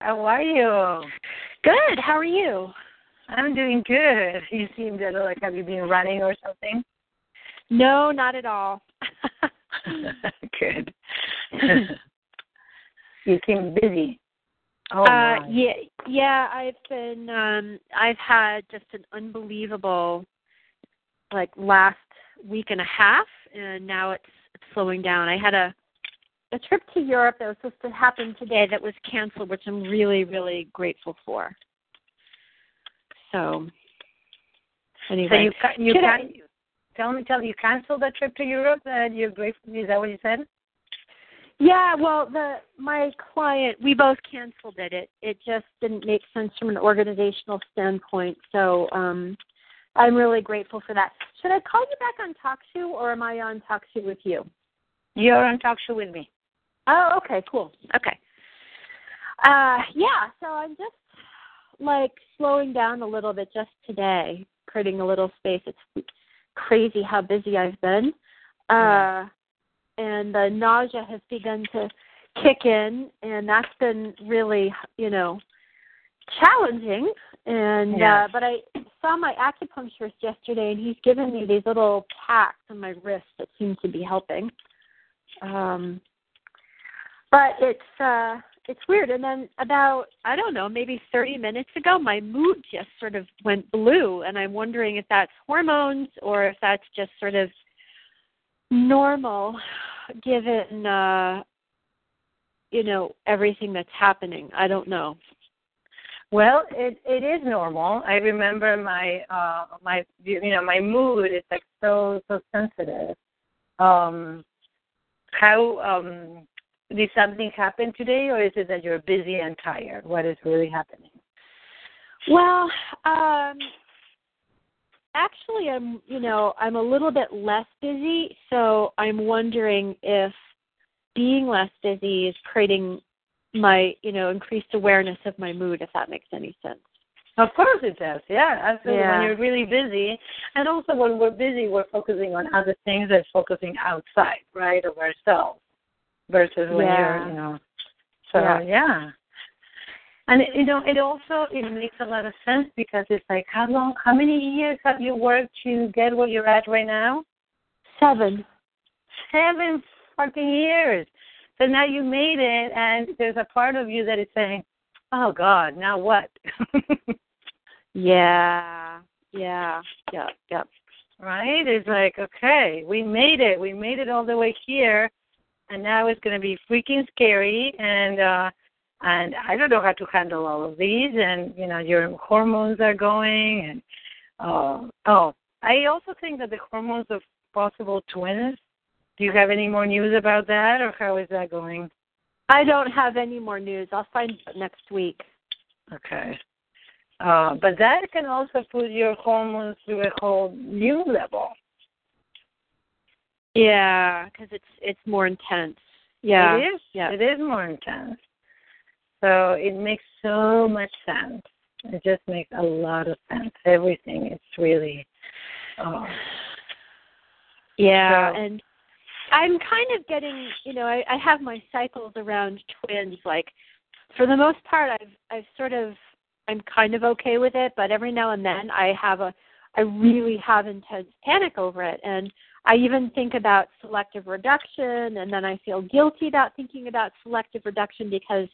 How are you? Good. How are you? I'm doing good. You seem to like have you been running or something? No, not at all. good. you seem busy. Oh uh my. yeah yeah, I've been um I've had just an unbelievable like last week and a half and now it's it's slowing down. I had a a trip to Europe that was supposed to happen today that was canceled, which I'm really, really grateful for. So anyway, So you you can I- tell me tell you canceled that trip to Europe that you're grateful is that what you said? Yeah, well, the my client, we both canceled it. It it just didn't make sense from an organizational standpoint. So, um I'm really grateful for that. Should I call you back on TalkShoe or am I on TalkShoe with you? You're on TalkShoe with me. Oh, okay, cool. Okay. Uh yeah, so I'm just like slowing down a little bit just today, creating a little space. It's crazy how busy I've been. Uh and the nausea has begun to kick in and that's been really, you know, challenging and Yeah. uh but I saw my acupuncturist yesterday and he's given me these little packs on my wrist that seem to be helping. Um but it's uh it's weird and then about I don't know, maybe 30 minutes ago my mood just sort of went blue and I'm wondering if that's hormones or if that's just sort of normal given uh you know everything that's happening. I don't know. Well, it it is normal. I remember my uh my you know my mood is like so so sensitive. Um, how um did something happen today, or is it that you're busy and tired? What is really happening? Well, um actually I'm, you know, I'm a little bit less busy, so I'm wondering if being less busy is creating my, you know, increased awareness of my mood if that makes any sense. Of course it does. Yeah, absolutely. Yeah. When you're really busy, and also when we're busy, we're focusing on other things than focusing outside, right, of ourselves, versus when Yeah. you're, you know. So Yeah. yeah. And you know, it also it makes a lot of sense because it's like how long, how many years have you worked to get where you're at right now? 7. Seven fucking years. So now you made it, and there's a part of you that is saying, "Oh God, now what?" Yeah. Yeah. Yeah. Yeah. right? It's like, okay, we made it. We made it all the way here, and now it's going to be freaking scary. And uh, and I don't know how to handle all of these. And you know, your hormones are going. And uh, oh, I also think that the hormones of possible twins. Do you have any more news about that, or how is that going? I don't have any more news. I'll find out next week. Okay. Uh, but that can also put your hormones to a whole new level. Yeah, because it's it's more intense. Yeah. It is. Yeah. It is more intense. So it makes so much sense. It just makes a lot of sense. Everything. It's really. Oh. Yeah, So- and I'm kind of getting, you know, I, I have my cycles around twins. Like, for the most part, I've I've sort of I'm kind of okay with it, but every now and then I have a I really have intense panic over it, and I even think about selective reduction, and then I feel guilty about thinking about selective reduction because,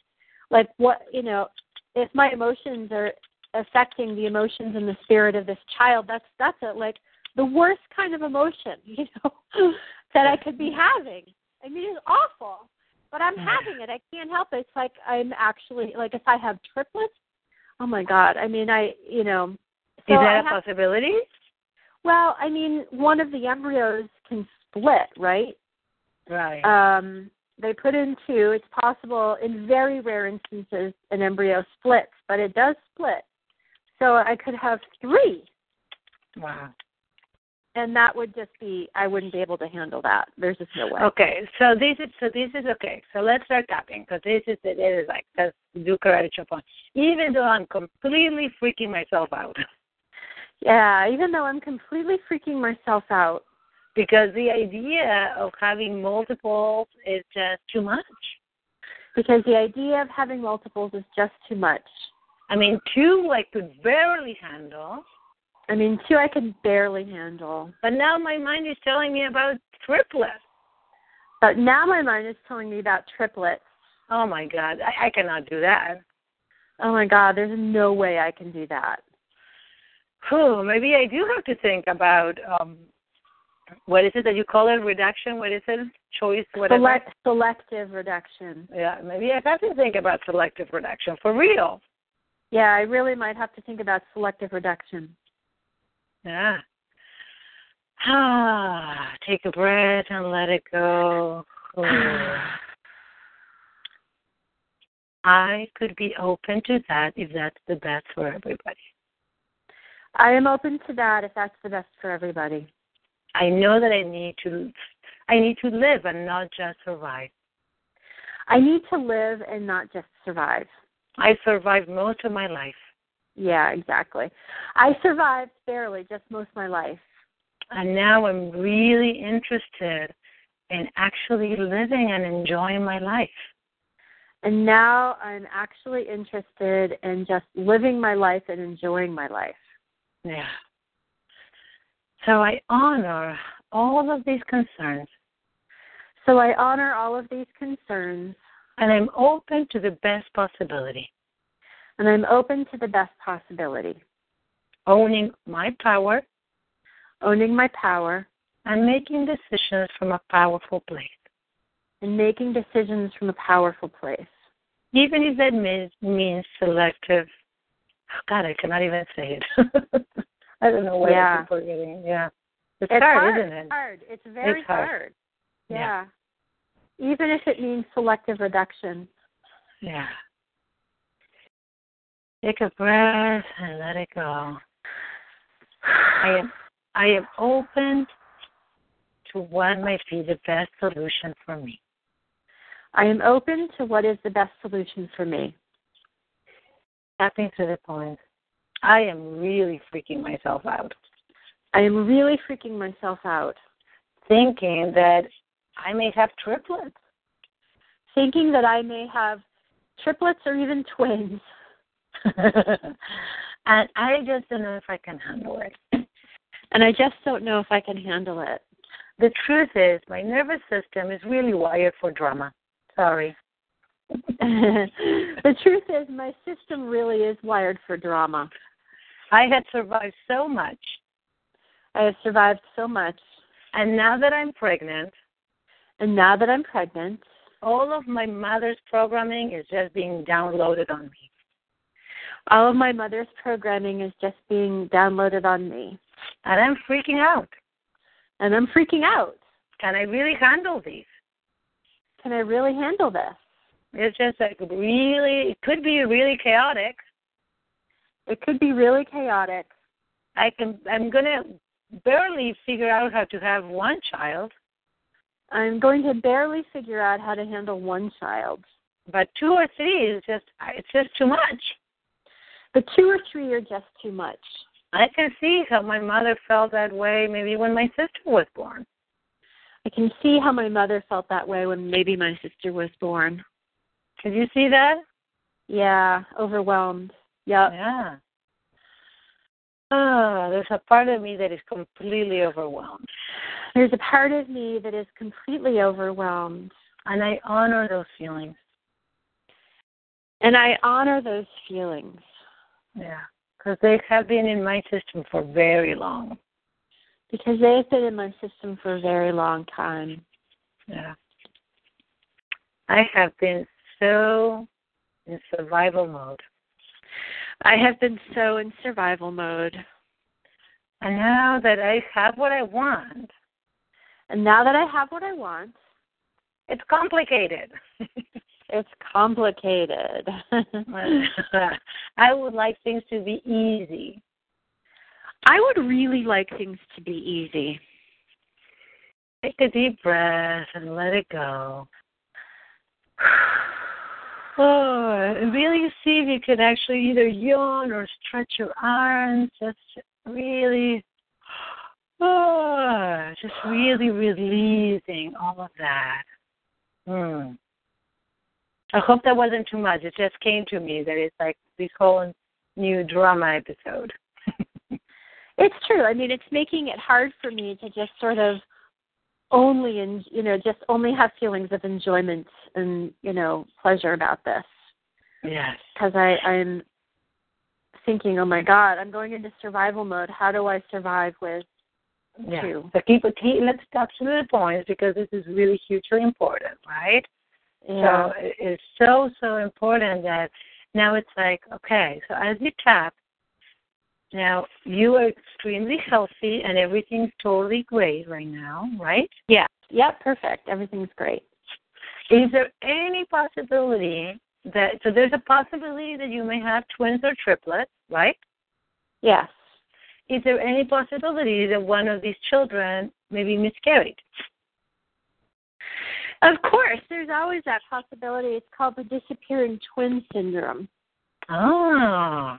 like, what you know, if my emotions are affecting the emotions and the spirit of this child, that's that's a like the worst kind of emotion, you know, that I could be having. I mean, it's awful, but I'm having it. I can't help it. It's like I'm actually like if I have triplets, oh my god. I mean, I you know. So Is that a have- possibility? Well, I mean, one of the embryos can split, right? Right. Um, they put in two. It's possible in very rare instances an embryo splits, but it does split. So I could have three wow. and that would just be I wouldn't be able to handle that. There's just no way. Okay, so this is so this is okay. So let's start tapping because this is it is like let's do karate chop on. Even though I'm completely freaking myself out Yeah, even though I'm completely freaking myself out. because the idea of having multiples is just too much. Because the idea of having multiples is just too much. I mean, two I could barely handle, I mean, two I could barely handle. but now my mind is telling me about triplets. But now my mind is telling me about triplets. Oh my God, I, I cannot do that. Oh my god, there's no way I can do that. Whew, maybe I do have to think about um what is it that you call it? Reduction? What is it? Choice? Whatever. Select, selective reduction. Yeah, maybe I have to think about selective reduction for real. Yeah, I really might have to think about selective reduction. Yeah. Ah, take a breath and let it go. Ooh. I could be open to that if that's the best for everybody. I am open to that if that's the best for everybody. I know that I need to I need to live and not just survive. I need to live and not just survive. I survived most of my life. Yeah, exactly. I survived barely just most of my life. And now I'm really interested in actually living and enjoying my life. And now I'm actually interested in just living my life and enjoying my life. Yeah. So I honor all of these concerns So I honor all of these concerns and I'm open to the best possibility, and I'm open to the best possibility. owning my power Owning my power and making decisions from a powerful place, and making decisions from a powerful place. even if that means, means selective. God, I cannot even say it. I don't know why Yeah. I keep forgetting. Yeah, it's, It's hard, hard, isn't it? It's hard. It's very It's hard. Yeah. Yeah. Even if it means selective reduction. Yeah. Take a breath and let it go. I am I am open to what might be the best solution for me. I am open to what is the best solution for me. Tapping to the point. I am really freaking myself out. I am really freaking myself out, Thinking that I may have triplets. thinking that I may have triplets or even twins. and I just don't know if I can handle it. And I just don't know if I can handle it. The truth is my nervous system is really wired for drama. Sorry. the truth is, my system really is wired for drama. I had survived so much I have survived so much. And now that I'm pregnant, And now that I'm pregnant, all of my mother's programming is just being downloaded on me. all of my mother's programming is just being downloaded on me. And I'm freaking out. And I'm freaking out. Can I really handle these? Can I really handle this? It's just like really, it could be really chaotic. It could be really chaotic. I can, I'm gonna barely figure out how to have one child. I'm going to barely figure out how to handle one child. but two or three is just it's just too much. But two or three are just too much. I can see how my mother felt that way maybe when my sister was born. I can see how my mother felt that way when maybe my sister was born. Can you see that? Yeah, overwhelmed. Yep. Yeah. Oh, there's a part of me that is completely overwhelmed. There's a part of me that is completely overwhelmed. And I honor those feelings. And I honor those feelings. Yeah. Because they have been in my system for very long. Because they've been in my system for a very long time. Yeah. I have been so in survival mode. I have been so in survival mode. And now that I have what I want, and now that I have what I want, it's complicated. it's complicated. I would like things to be easy. I would really like things to be easy. Take a deep breath and let it go. Oh, really see if you can actually either yawn or stretch your arms. Just really, oh, just really releasing all of that. Hmm. I hope that wasn't too much. It just came to me that it's like this whole new drama episode. it's true. I mean, it's making it hard for me to just sort of only and you know just only have feelings of enjoyment and you know pleasure about this yes because i i'm thinking oh my god i'm going into survival mode how do i survive with yeah. two so keep keep, let's talk to the points because this is really hugely important right yeah. so it's so so important that now it's like okay so as you tap now, you are extremely healthy and everything's totally great right now, right? Yeah. Yep, perfect. Everything's great. Is there any possibility that, so there's a possibility that you may have twins or triplets, right? Yes. Is there any possibility that one of these children may be miscarried? Of course, there's always that possibility. It's called the disappearing twin syndrome. Oh.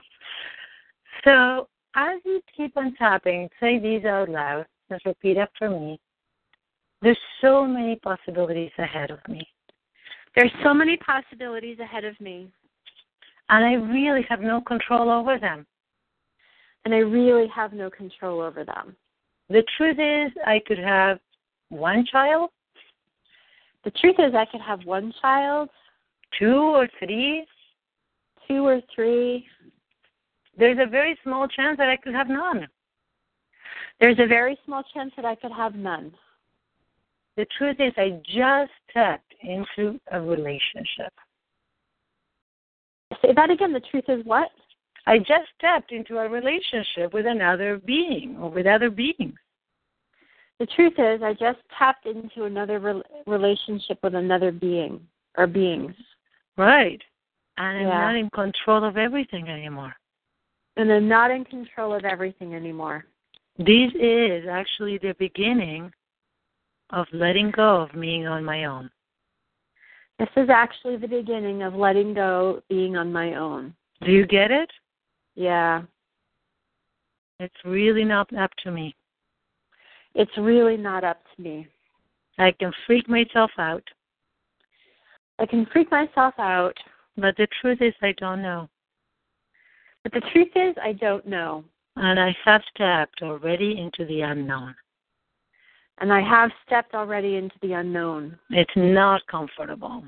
So as you keep on tapping, say these out loud. Just repeat after me. There's so many possibilities ahead of me. There's so many possibilities ahead of me. And I really have no control over them. And I really have no control over them. The truth is, I could have one child. The truth is, I could have one child, two or three, two or three, there's a very small chance that I could have none. There's a very small chance that I could have none. The truth is, I just stepped into a relationship. Say that again. The truth is what? I just stepped into a relationship with another being or with other beings. The truth is, I just tapped into another re- relationship with another being or beings. Right. And I'm yeah. not in control of everything anymore and I'm not in control of everything anymore. This is actually the beginning of letting go of being on my own. This is actually the beginning of letting go being on my own. Do you get it? Yeah. It's really not up to me. It's really not up to me. I can freak myself out. I can freak myself out. But the truth is, I don't know. But the truth is, I don't know. And I have stepped already into the unknown. And I have stepped already into the unknown. It's not comfortable.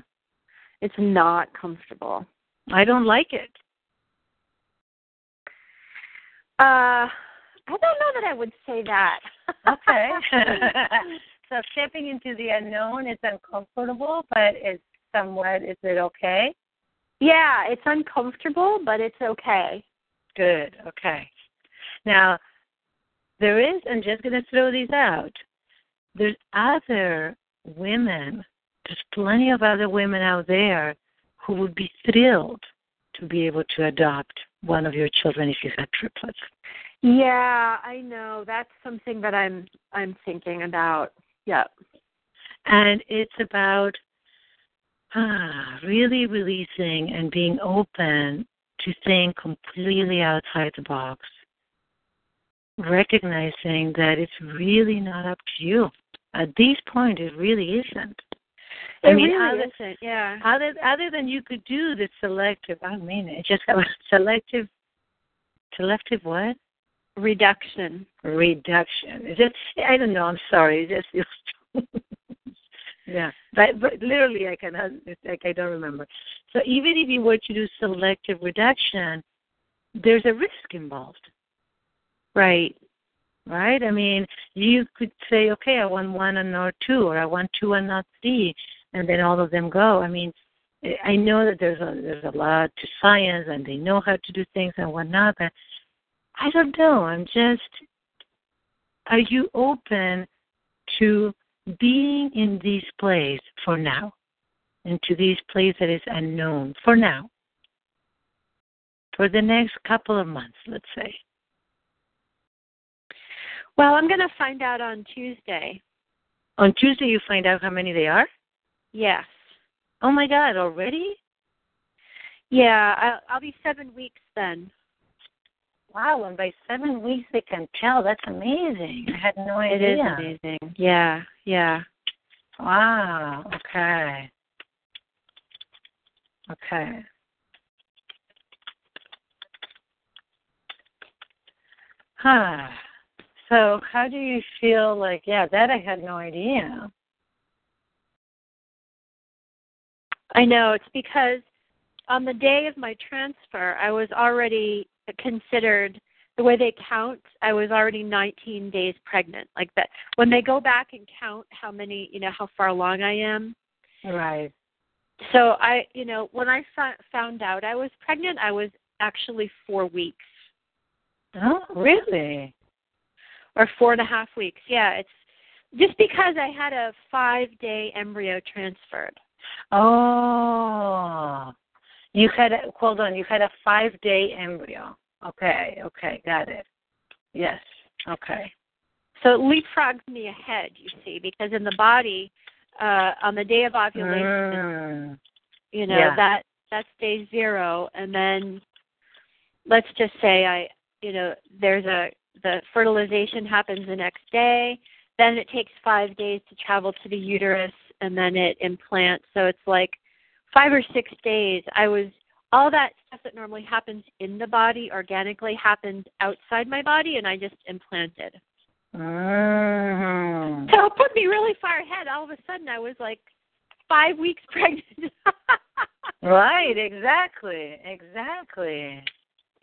It's not comfortable. I don't like it. Uh, I don't know that I would say that. okay. so stepping into the unknown is uncomfortable, but it's somewhat, is it okay? Yeah, it's uncomfortable, but it's okay. Good. Okay. Now, there is, I'm just going to throw these out. There's other women, there's plenty of other women out there who would be thrilled to be able to adopt one of your children if you had triplets. Yeah, I know. That's something that I'm I'm thinking about. Yep. And it's about ah, really releasing and being open to staying completely outside the box. Recognizing that it's really not up to you. At this point, it really isn't. It I mean, really other, isn't. Yeah. other other than you could do the selective. I mean, it just a selective. Selective what? Reduction. Reduction. Is it? I don't know. I'm sorry. It just feels. yeah, but, but literally, I cannot. Like I don't remember. So even if you were to do selective reduction, there's a risk involved, Right. Right? I mean, you could say, okay, I want one and not two, or I want two and not three, and then all of them go. I mean, I know that there's a there's a lot to science, and they know how to do things and whatnot, but I don't know. I'm just. Are you open to being in this place for now, into this place that is unknown for now, for the next couple of months, let's say? Well, I'm going to find out on Tuesday. On Tuesday, you find out how many they are. Yes. Oh my God! Already? Yeah, I'll, I'll be seven weeks then. Wow! And by seven weeks, they can tell. That's amazing. I had no It idea. is amazing. Yeah, yeah. Wow. Okay. Okay. Huh. So, how do you feel like, yeah, that I had no idea. I know. It's because on the day of my transfer, I was already considered the way they count. I was already 19 days pregnant. Like that, when they go back and count how many, you know, how far along I am. Right. So I, you know, when I fo- found out I was pregnant, I was actually four weeks Oh, really? Or four and a half weeks. Yeah, it's just because I had a five day embryo transferred. Oh. You had a, hold on, you had a five day embryo. Okay, okay, got it. Yes. Okay. So it leapfrogs me ahead, you see, because in the body, uh, on the day of ovulation, Mm. you know Yeah. that that's day zero, and then let's just say I, you know, there's a the fertilization happens the next day. Then it takes five days to travel to the uterus, and then it implants. So it's like five or six days. I was all that stuff that normally happens in the body organically happened outside my body, and I just implanted. Mm. So it put me really far ahead. All of a sudden, I was like five weeks pregnant. Right, exactly. Exactly.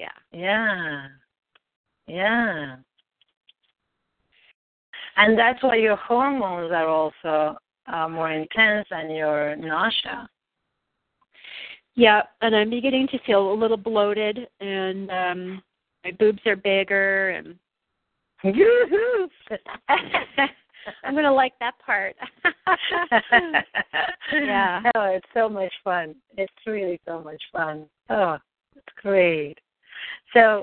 Yeah. Yeah. Yeah. And that's why your hormones are also uh, more intense and your nausea. Yeah, and I'm beginning to feel a little bloated, and um my boobs are bigger, and I'm gonna like that part. yeah. Oh, it's so much fun. It's really so much fun. Oh, it's great. So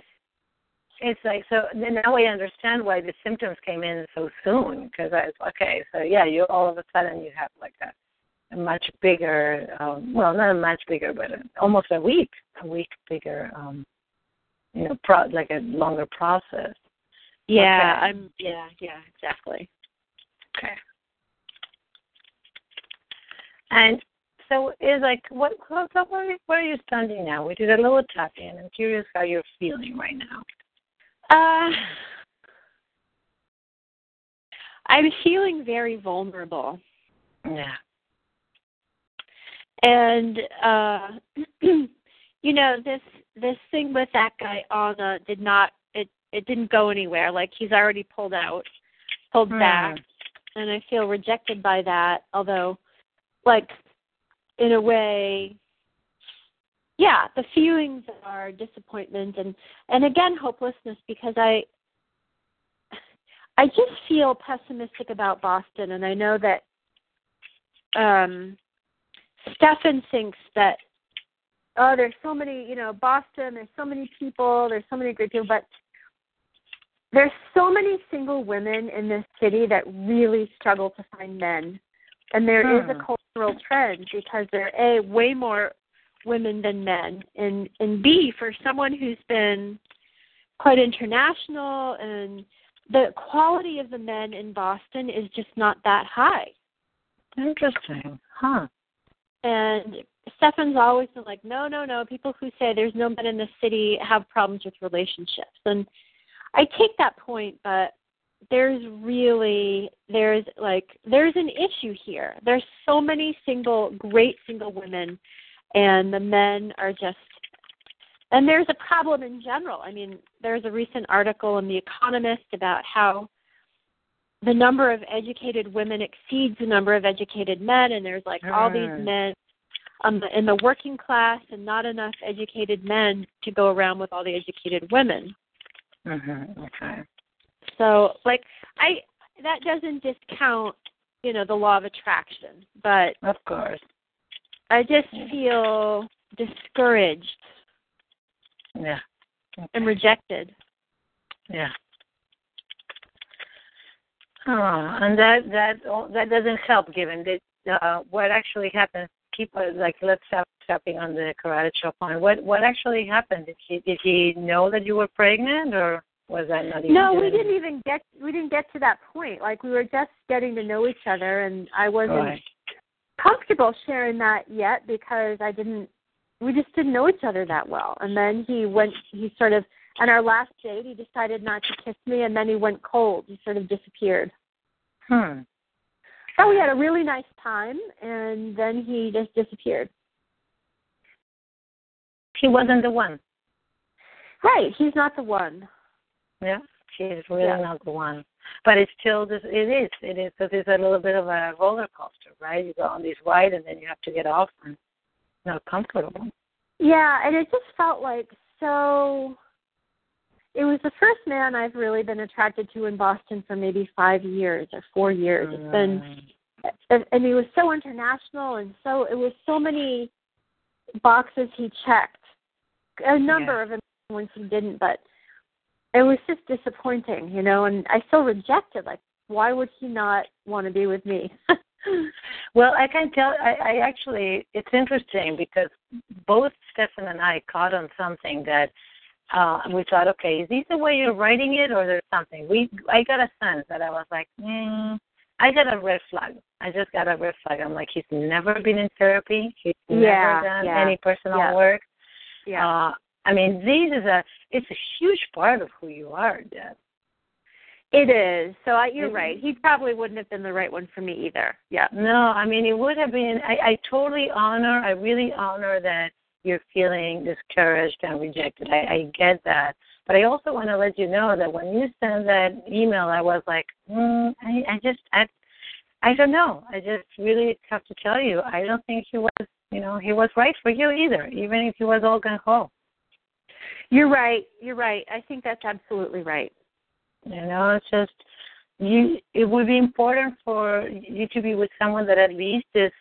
it's like so now I understand why the symptoms came in so soon because I was okay. So yeah, you all of a sudden you have like a, a much bigger, um, well, not a much bigger, but a, almost a week, a week bigger, um, you know, pro- like a longer process. Yeah, Okay. I'm yeah, yeah, exactly. Okay. And so is like what so so where, are- where are you standing now? We did a little tapping. I'm curious how you're feeling right now. Uh I'm feeling very vulnerable. Yeah. And uh you know, this this thing with that guy Anna did not it it didn't go anywhere. Like he's already pulled out, pulled Hmm. back. And I feel rejected by that, although like in a way yeah, the feelings are disappointment and and again hopelessness because I I just feel pessimistic about Boston and I know that um Stefan thinks that oh there's so many you know Boston there's so many people there's so many great people but there's so many single women in this city that really struggle to find men And there is Hmm. a cultural trend because there are a way more women than men, and and b for someone who's been quite international, and the quality of the men in Boston is just not that high. Interesting. Huh. And Stefan's always been like, no, no, no. People who say there's no men in the city have problems with relationships, and I take that point, but there's really there's like there's an issue here. There's so many single great single women, and the men are just. And there's a problem in general. I mean, there's a recent article in The Economist about how the number of educated women exceeds the number of educated men, and there's like all these men um, in the working class and not enough educated men to go around with all the educated women. Mhm. Okay. So, like, I that doesn't discount, you know, the law of attraction, but Of course. I just feel discouraged Yeah. Okay. and rejected. Yeah. Oh, and that that oh, that doesn't help, given that uh, what actually happened. Keep uh, like let's stop stepping on the karate chop line. What what actually happened? Did he did he know that you were pregnant, or was that not even? No, we didn't even get we didn't get to that point. Like we were just getting to know each other, and I wasn't Right. Comfortable sharing that yet because I didn't we just didn't know each other that well. And then he went he sort of on our last date he decided not to kiss me and then he went cold. He sort of disappeared. Hmm. So we had a really nice time and then he just disappeared. He wasn't the one. Right, he's not the one. Yeah. She's really Yeah. not the one. But it's still this. It is. It is because it's a little bit of a roller coaster, right? You go on this ride and then you have to get off and not comfortable. Yeah, and it just felt like so it was the first man I've really been attracted to in Boston for maybe five years or four years. It's been mm. and, and he was so international and so it was so many boxes he checked a number of them ones he didn't but it was just disappointing you know and i still rejected like why would he not want to be with me Well, I can tell. I, I actually, it's interesting because both Stefan and I caught on something that uh we thought, okay, is this the way you're writing it, or there's something? We, I got a sense that I was like, mm, I got a red flag. I just got a red flag. I'm like, he's never been in therapy. He's Yeah, never done yeah, any personal yeah. work. yeah Uh, I mean, this is a, it's a huge part of who you are, Deb. it is so I, you're Mhm. right he probably wouldn't have been the right one for me either yeah No, I mean it would have been. I, I totally honor. I really honor that you're feeling discouraged and rejected. I, I get that, but I also want to let you know that when you sent that email, I was like, mm, I, I just, I, I don't know. I just really have to tell you, I don't think he was, you know, he was right for you either, even if he was all gung ho. You're right you're right i think that's absolutely right You know, it's just you. It would be important for you to be with someone that at least is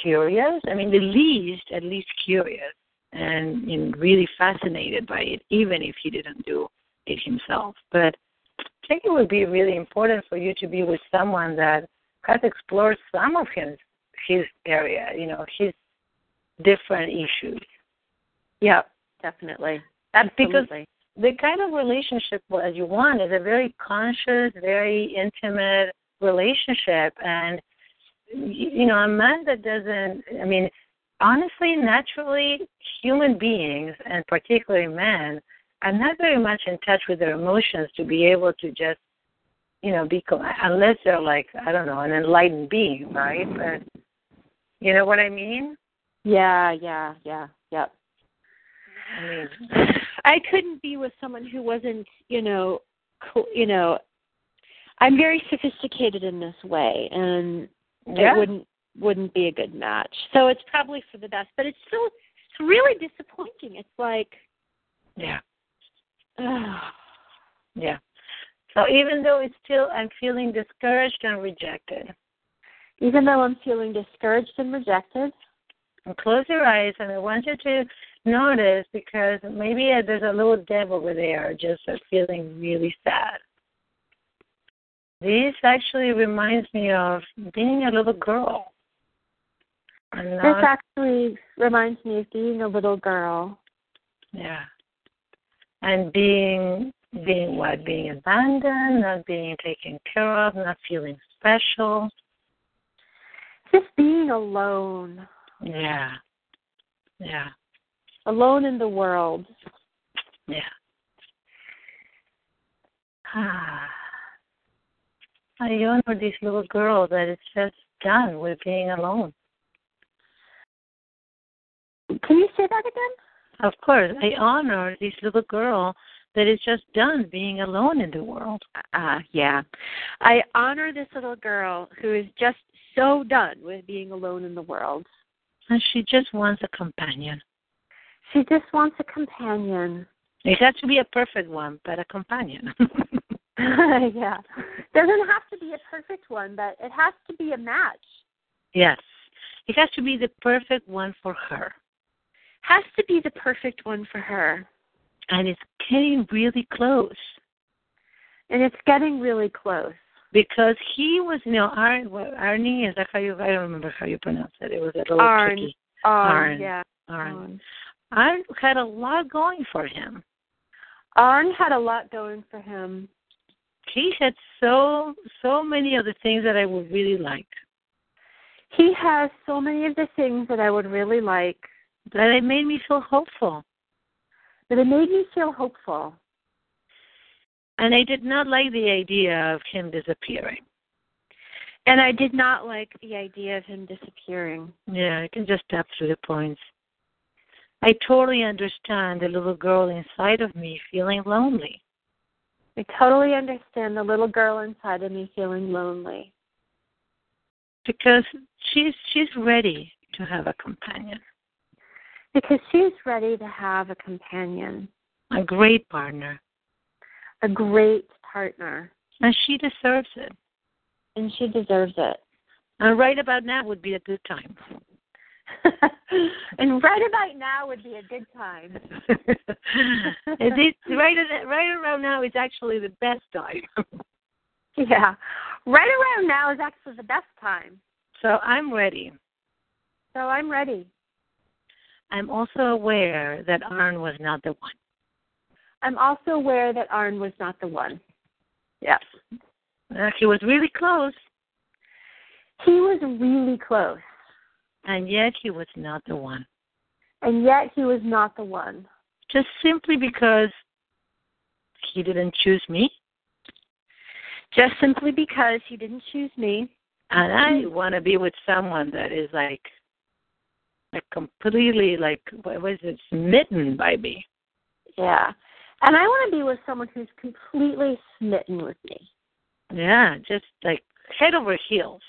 curious. I mean, the least, at least curious, and know, really fascinated by it, even if he didn't do it himself. But I think it would be really important for you to be with someone that has explored some of his his area. You know, his different issues. yeah definitely absolutely the kind of relationship that you want is a very conscious, very intimate relationship. And, you know, a man that doesn't, I mean, honestly, naturally, human beings, and particularly men, are not very much in touch with their emotions to be able to just, you know, be, co- unless they're like, I don't know, an enlightened being, right? But, you know what I mean? Yeah, yeah, yeah, yep. I mean, I couldn't be with someone who wasn't, you know, co- you know, I'm very sophisticated in this way, and yeah. it wouldn't wouldn't be a good match. So it's probably for the best, but it's still it's really disappointing. It's like, yeah. ugh. Yeah. So even though it's still, I'm feeling discouraged and rejected. even though I'm feeling discouraged and rejected. And close your eyes, and I want you to notice because maybe there's a little devil over there, just feeling really sad. This actually reminds me of being a little girl. This actually reminds me of being a little girl. yeah. And being being what? Being abandoned, not being taken care of, not feeling special. Just being alone. Yeah. Yeah. Alone in the world. Yeah. Ah. I honor this little girl that is just done with being alone. Can you say that again? Of course, I honor this little girl that is just done being alone in the world. Uh, yeah. I honor this little girl who is just so done with being alone in the world. And she just wants a companion. She just wants a companion. It has to be a perfect one, but a companion. yeah. Doesn't have to be a perfect one, but it has to be a match. yes. It has to be the perfect one for her. Has to be the perfect one for her. And it's getting really close. And it's getting really close. Because he was, you know, Arn, what, Arnie, is that how you, I don't remember how you pronounce it. It was a little Arn. tricky. Um, Arn. Yeah. Arn. Arn. Had a lot going for him. Arn had a lot going for him. He had so, so many of the things that I would really like. He has so many of the things that I would really like, That it made me feel hopeful. That it made me feel hopeful. And I did not like the idea of him disappearing. And I did not like the idea of him disappearing. Yeah, I can just tap through the points. I totally understand the little girl inside of me feeling lonely. I totally understand the little girl inside of me feeling lonely because she's she's ready to have a companion, because she's ready to have a companion, a great partner, a great partner, and she deserves it. and she deserves it. And right about now would be a good time. and right about now would be a good time. Right right around now is actually the best time. Yeah. Right around now is actually the best time. So I'm ready. So I'm ready. I'm also aware that Arn was not the one. I'm also aware that Arn was not the one. Yes. Uh, he was really close, He was really close, and yet he was not the one. and yet he was not the one. Just simply because he didn't choose me, Just simply because he didn't choose me. and I hmm. want to be with someone that is like, like completely like what was it, smitten by me. Yeah. And I want to be with someone who's completely smitten with me. Yeah, just like head over heels.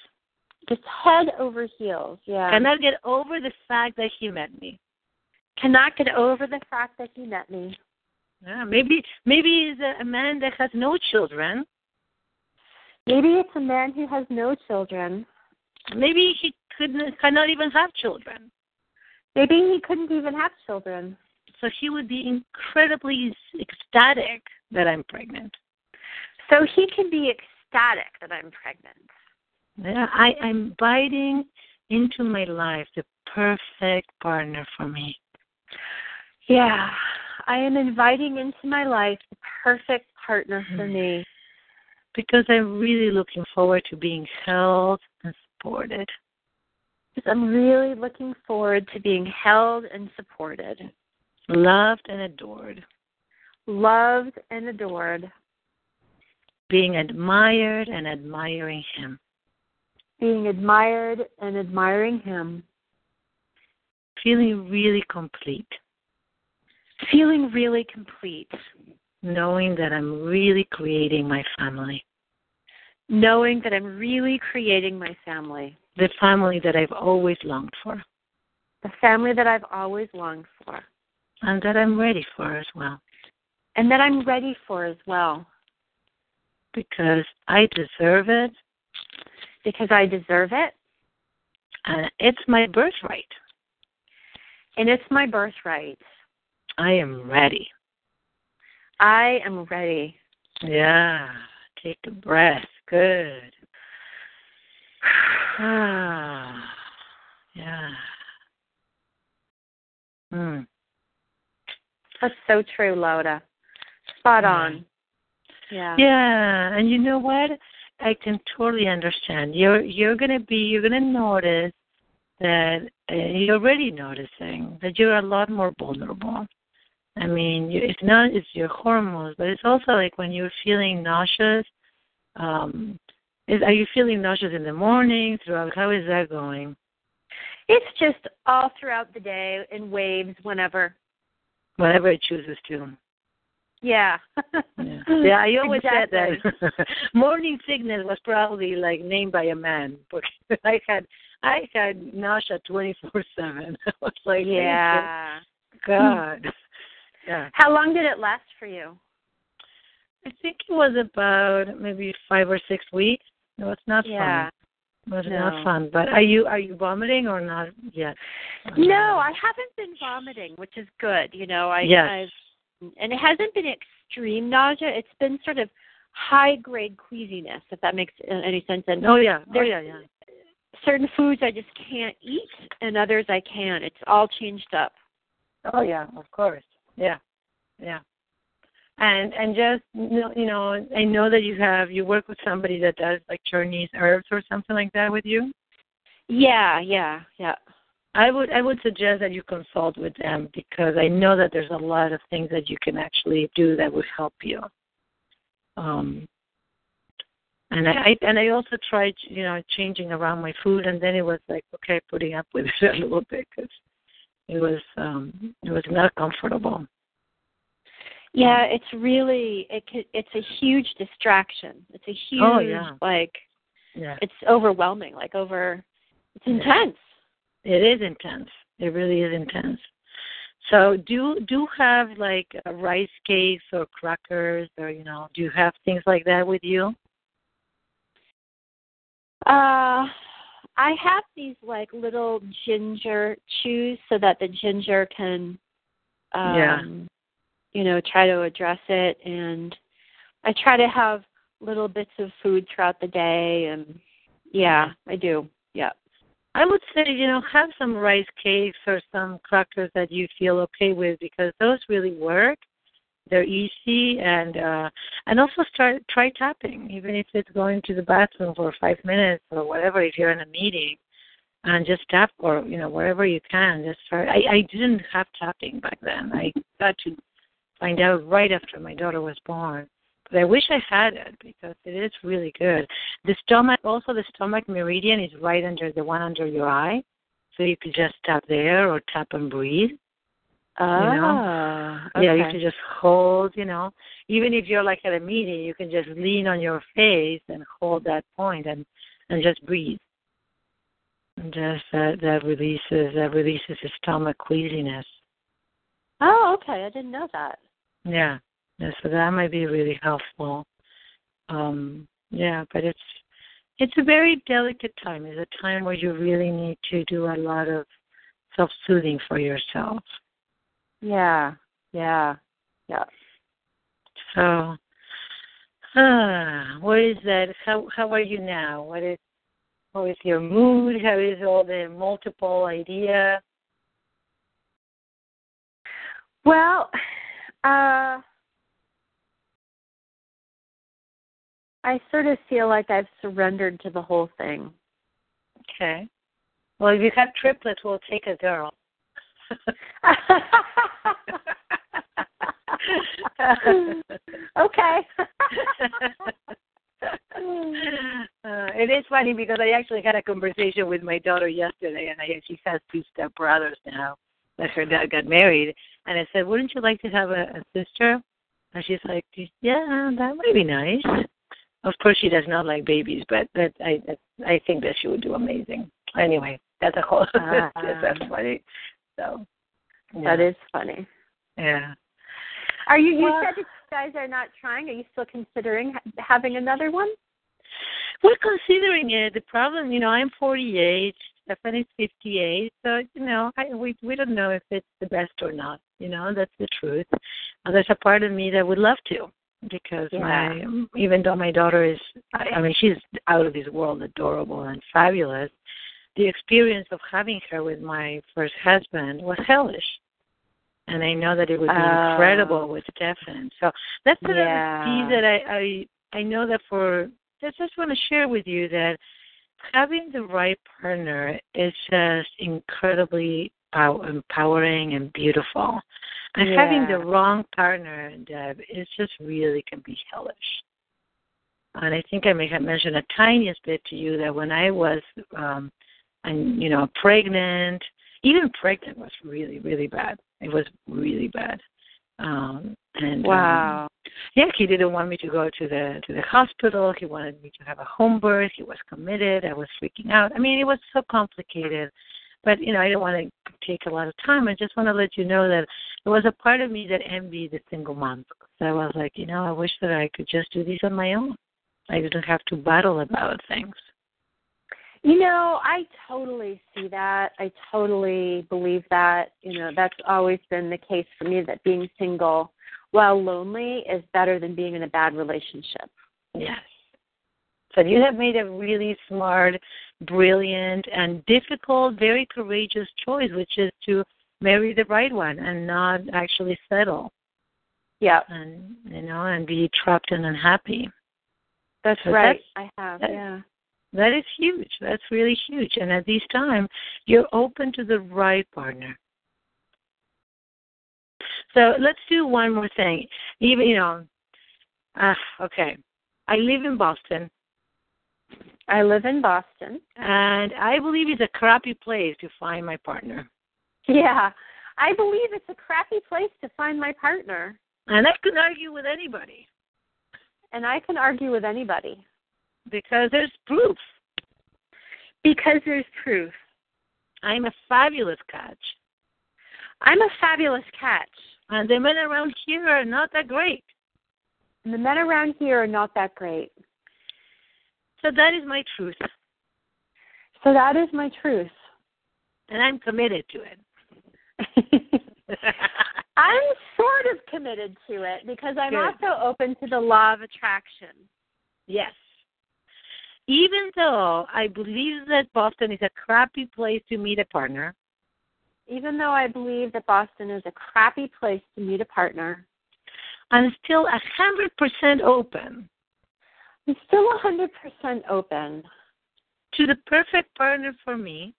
Just head over heels. Yeah. Cannot get over the fact that he met me. cannot get over the fact that he met me. Yeah, maybe maybe he's a, a man that has no children. Maybe it's a man who has no children. Maybe he couldn't cannot even have children. Maybe he couldn't even have children. So he would be incredibly ecstatic that I'm pregnant. So he can be ecstatic that I'm pregnant. Yeah, I, I'm inviting into my life the perfect partner for me. Yeah. I am inviting into my life the perfect partner for mm-hmm. me Because I'm really looking forward to being held and supported. I'm really looking forward to being held and supported, Loved and adored. loved and adored, Being admired and admiring him. Being admired and admiring him, Feeling really complete. feeling really complete, Knowing that I'm really creating my family. knowing that I'm really creating my family, The family that I've always longed for. the family that I've always longed for, And that I'm ready for as well. and that I'm ready for as well, Because I deserve it because I deserve it, and it's my birthright. and it's my birthright. I am ready. I am ready. Yeah. Take a breath. Good. Ah, yeah. Hmm. That's so true, Loda. Spot on. Yeah. Yeah, and you know what? I can totally understand. You're you're gonna be you're gonna notice that uh, you're already noticing that you're a lot more vulnerable. I mean, you, it's not it's your hormones, but it's also like when you're feeling nauseous. Um, is, are you feeling nauseous in the morning? Throughout, how is that going? It's just all throughout the day in waves whenever. Whatever it chooses to. Yeah. Yeah, yeah I always Exactly. said that morning sickness was probably like named by a man because I had I had nausea twenty four seven. I was like, Yeah. God. Yeah. How long did it last for you? I think it was about maybe five or six weeks. No, it's not Yeah. fun. It was No. not fun. But are you are you vomiting or not yet? No, I haven't been vomiting, which is good. You know, I Yes. I've and it hasn't been extreme nausea. It's been sort of high grade queasiness, if that makes any sense. And Oh yeah. Oh yeah, yeah. certain foods I just can't eat, and others I can. It's all changed up. Oh yeah, of course. Yeah, yeah. And and just you know, you know, I know that you have you work with somebody that does like Chinese herbs or something like that with you. Yeah, yeah, yeah. I would I would suggest that you consult with them because I know that there's a lot of things that you can actually do that would help you. Um, and I, I and I also tried you know changing around my food and then it was like okay putting up with it a little bit because it was um it was not comfortable. Yeah, it's really it it's a huge distraction. It's a huge Oh, yeah. like Yeah, it's overwhelming, like over it's Yeah. It is intense. It really is intense. So do do have like rice cakes or crackers or you know do you have things like that with you? Uh I have these like little ginger chews so that the ginger can um Yeah. you know, try to address it and I try to have little bits of food throughout the day and yeah, I do. Yeah. I would say, you know, have some rice cakes or some crackers that you feel okay with because those really work. They're easy and uh and also start try tapping, even if it's going to the bathroom for five minutes or whatever if you're in a meeting and just tap or you know, wherever you can. Just start I, I didn't have tapping back then. I got to find out right after my daughter was born. But I wish I had it because it is really good. The stomach, also the stomach meridian is right under the one under your eye, so you could just tap there or tap and breathe. Oh, Yeah, you can just hold. You know, even if you're like at a meeting, you can just lean on your face and hold that point and and just breathe. And just that that releases that releases the stomach queasiness. Oh, okay. I didn't know that. Yeah. Yeah, so that might be really helpful. Um, yeah, but it's it's a very delicate time. It's a time where you really need to do a lot of self soothing for yourself. Yeah. Yeah. Yeah. So ah, what is that? How how are you now? What is how is your mood? How is all the multiple idea? Well, uh I sort of feel like I've surrendered to the whole thing. Okay. Well if you have triplets we'll take a girl. okay. uh, it is funny because I actually had a conversation with my daughter yesterday, and I, she has two step brothers now that her dad got married. And I said, "Wouldn't you like to have a, a sister?" And she's like, "Yeah, that might be nice." Of course, she does not like babies, but that I I think that she would do amazing. Anyway, that's a whole. Ah. that's funny. So That yeah. is funny. yeah. Are you you Well- said that you guys are not trying? Are you still considering having another one? We're considering it. The problem, you know, I'm 48. Stefan's 58. So, you know, I, we we don't know if it's the best or not. You know, that's the truth. Uh, there's a part of me that would love to. Because Yeah. my even though my daughter is I, I mean she's out of this world adorable and fabulous the experience of having her with my first husband was hellish and i know that it would be Oh. incredible with stefan so that's another Yeah. piece that i i i know that for i just want to share with you that having the right partner is just incredibly pow- empowering and beautiful and having the wrong partner, Deb, it just really can be hellish. And I think I may have mentioned a tiniest bit to you that when I was, um, and you know, pregnant, even pregnant was really, really bad. It was really bad. Um, and um, Wow. yeah, he didn't want me to go to the to the hospital. He wanted me to have a home birth. He was committed. I was freaking out. I mean, it was so complicated. But you know, I didn't want to take a lot of time. I just want to let you know that there was a part of me that envied the single mom. So I was like, you know, I wish that I could just do these on my own. I didn't have to battle about things. You know, I totally see that. I totally believe that. You know, that's always been the case for me that being single while lonely is better than being in a bad relationship. Yes. So you have made a really smart, brilliant, and difficult, very courageous choice, which is to marry the right one and not actually settle Yeah, and you know and be trapped and unhappy. that's So right. that's- I have. that- Yeah. That is huge. That's really huge. And at this time, you're open to the right partner. So let's do one more thing. Even you know, uh, okay. I live in Boston, I live in Boston. and I believe it's a crappy place to find my partner. Yeah. I believe it's a crappy place to find my partner. And I can argue with anybody And I can argue with anybody. because there's proof. Because there's proof. I'm a fabulous catch, I'm a fabulous catch. and the men around here are not that great. And the men around here are not that great. So that is my truth, So that is my truth. and I'm committed to it. I'm sort of committed to it because I'm Good. also open to the law of attraction. Yes. Even though I believe that Boston is a crappy place to meet a partner, Even though I believe that Boston is a crappy place to meet a partner, I'm still a hundred percent open I'm still 100% open to the perfect partner for me,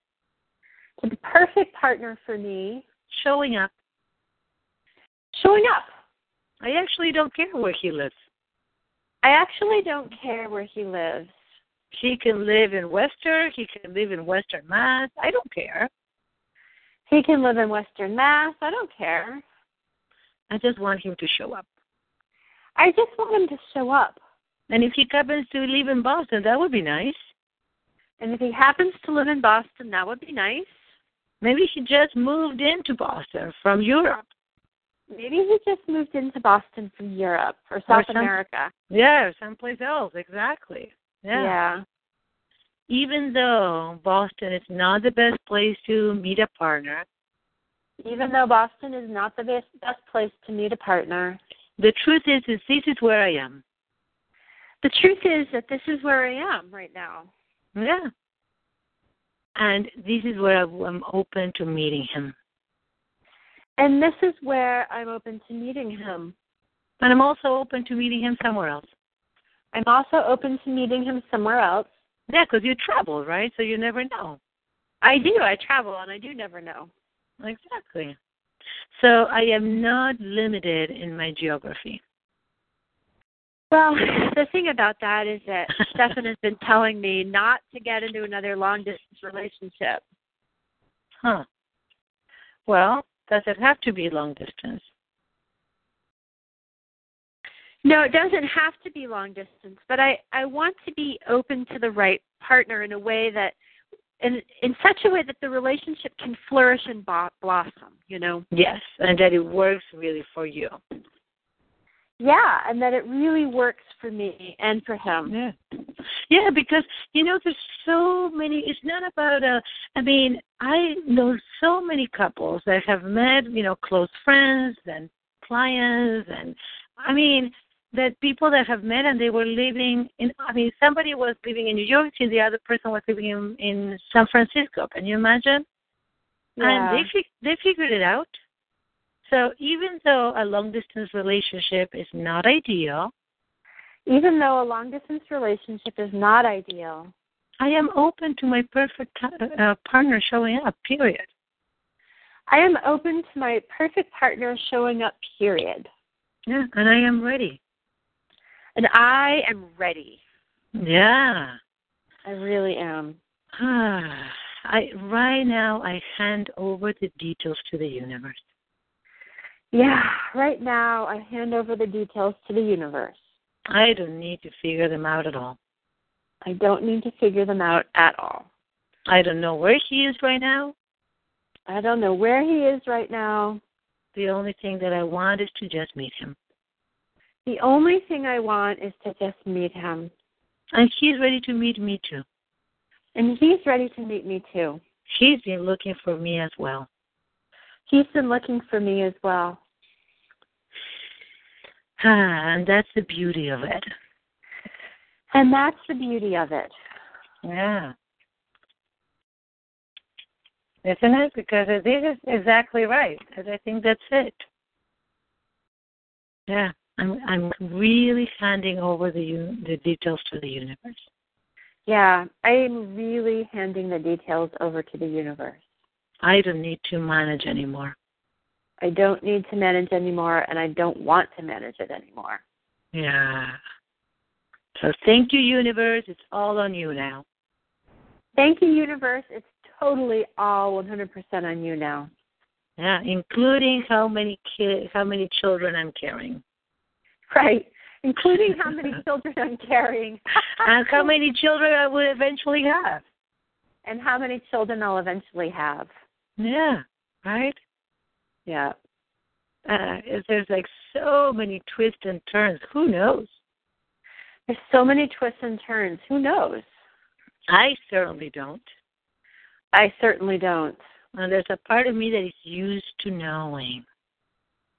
to the perfect partner for me showing up. showing up. I actually don't care where he lives. I actually don't care where he lives. He can live in Western, he can live in Western Mass. I don't care. He can live in Western Mass. I don't care. I just want him to show up. I just want him to show up. And if he happens to live in Boston, that would be nice. And if he happens to live in Boston, that would be nice. Maybe he just moved into Boston from Europe. Maybe he just moved into Boston from Europe or South some- America. Yeah, or someplace else, exactly. Yeah. yeah. even though Boston is not the best place to meet a partner, Even though Boston is not the best, best place to meet a partner, the truth is, is this is where I am. The truth is that this is where I am right now. Yeah. And this is where I'm open to meeting him. And this is where I'm open to meeting him. And I'm also open to meeting him somewhere else. I'm also open to meeting him somewhere else. Yeah, because you travel, right? So you never know. I do. I travel and I do never know. Exactly. So I am not limited in my geography. Well, the thing about that is that Stefan has been telling me not to get into another long distance relationship. Huh. Well, does it have to be long distance? No, it doesn't have to be long distance, but I I want to be open to the right partner in a way that in in such a way that the relationship can flourish and blossom, you know. Yes, and that it works really for you. Yeah, and that it really works for me and for him. Yeah. Yeah, because you know there's so many it's not about uh I mean, I know so many couples that have met, you know, close friends and clients and I mean, that people that have met and they were living in I mean somebody was living in New York and the other person was living in in San Francisco. Can you imagine? Yeah. And they fi- they figured it out. So even though a long distance relationship is not ideal, Even though a long distance relationship is not ideal, I am open to my perfect uh, partner showing up. Period. I am open to my perfect partner showing up, period. Yeah, and I am ready. And I am ready. Yeah. I really am. Ah, I right now I hand over the details to the universe. Yeah, right now I hand over the details to the universe. I don't need to figure them out at all. I don't need to figure them out at all. I don't know where he is right now. I don't know where he is right now. The only thing that I want is to just meet him. The only thing I want is to just meet him. And he's ready to meet me too. And he's ready to meet me too. He's been looking for me as well. He's been looking for me as well. Ah, and that's the beauty of it. And that's the beauty of it. Yeah. Isn't it? Because it is exactly right. Because I think that's it. Yeah. I'm I'm really handing over the the details to the universe. Yeah, I am really handing the details over to the universe. I don't need to manage anymore. I don't need to manage anymore, and I don't want to manage it anymore. Yeah. So thank you, universe. It's all on you now. Thank you, universe. It's totally all 100% on you now. Yeah, including how many ki- how many children I'm carrying, Right, including how many children I'm carrying. and how many children I will eventually have. and how many children I'll eventually have. Yeah. Right. Yeah. Uh, there's like so many twists and turns. Who knows? There's so many twists and turns. Who knows? I certainly don't. I certainly don't. And there's a part of me that is used to knowing.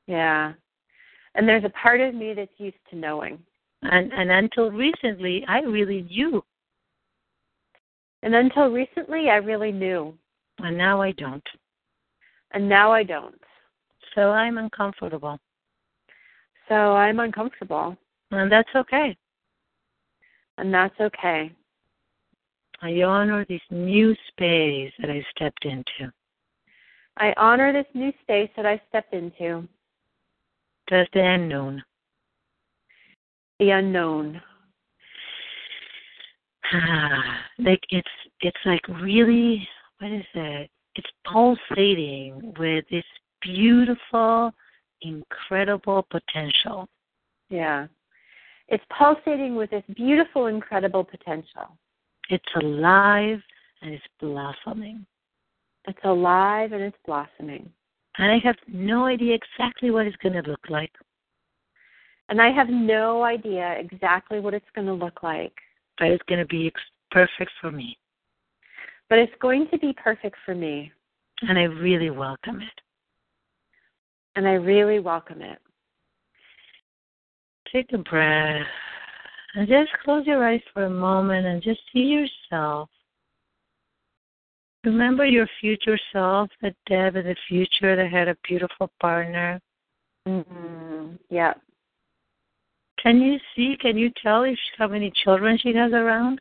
Yeah. And there's a part of me that's used to knowing. And and until recently, I really knew, And until recently, I really knew. And now I don't. And now I don't. So I'm uncomfortable, So I'm uncomfortable. and that's okay. And that's okay. I honor this new space that I stepped into. I honor this new space that I stepped into, Just the unknown. the unknown. like it's it's like really what is it? It's pulsating with this beautiful, incredible potential. Yeah. It's pulsating with this beautiful, incredible potential. It's alive and it's blossoming. It's alive and it's blossoming. And I have no idea exactly what it's going to look like. And I have no idea exactly what it's going to look like, but it's going to be ex- perfect for me. But it's going to be perfect for me. And I really welcome it. And I really welcome it. Take a breath and just close your eyes for a moment and just see yourself. Remember your future self, the Deb in the future that had a beautiful partner. Mm-hmm. Yeah. Can you see, can you tell if how many children she has around?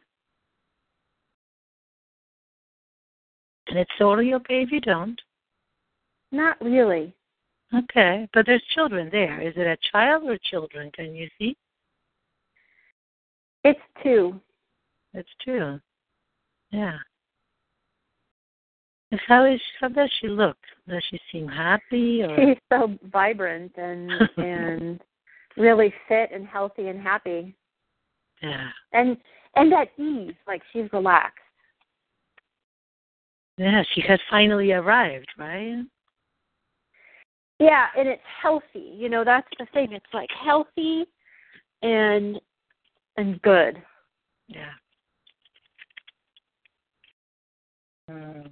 And it's totally okay if you don't. Not really. Okay, but there's children there. Is it a child or children? Can you see? It's two. It's two. Yeah. And how is how does she look? Does she seem happy or She's so vibrant and and really fit and healthy and happy. yeah. And and at ease, like she's relaxed. Yeah, she has finally arrived, right? Yeah, and it's healthy. You know, that's the thing. It's like healthy and and good. Yeah. Mm.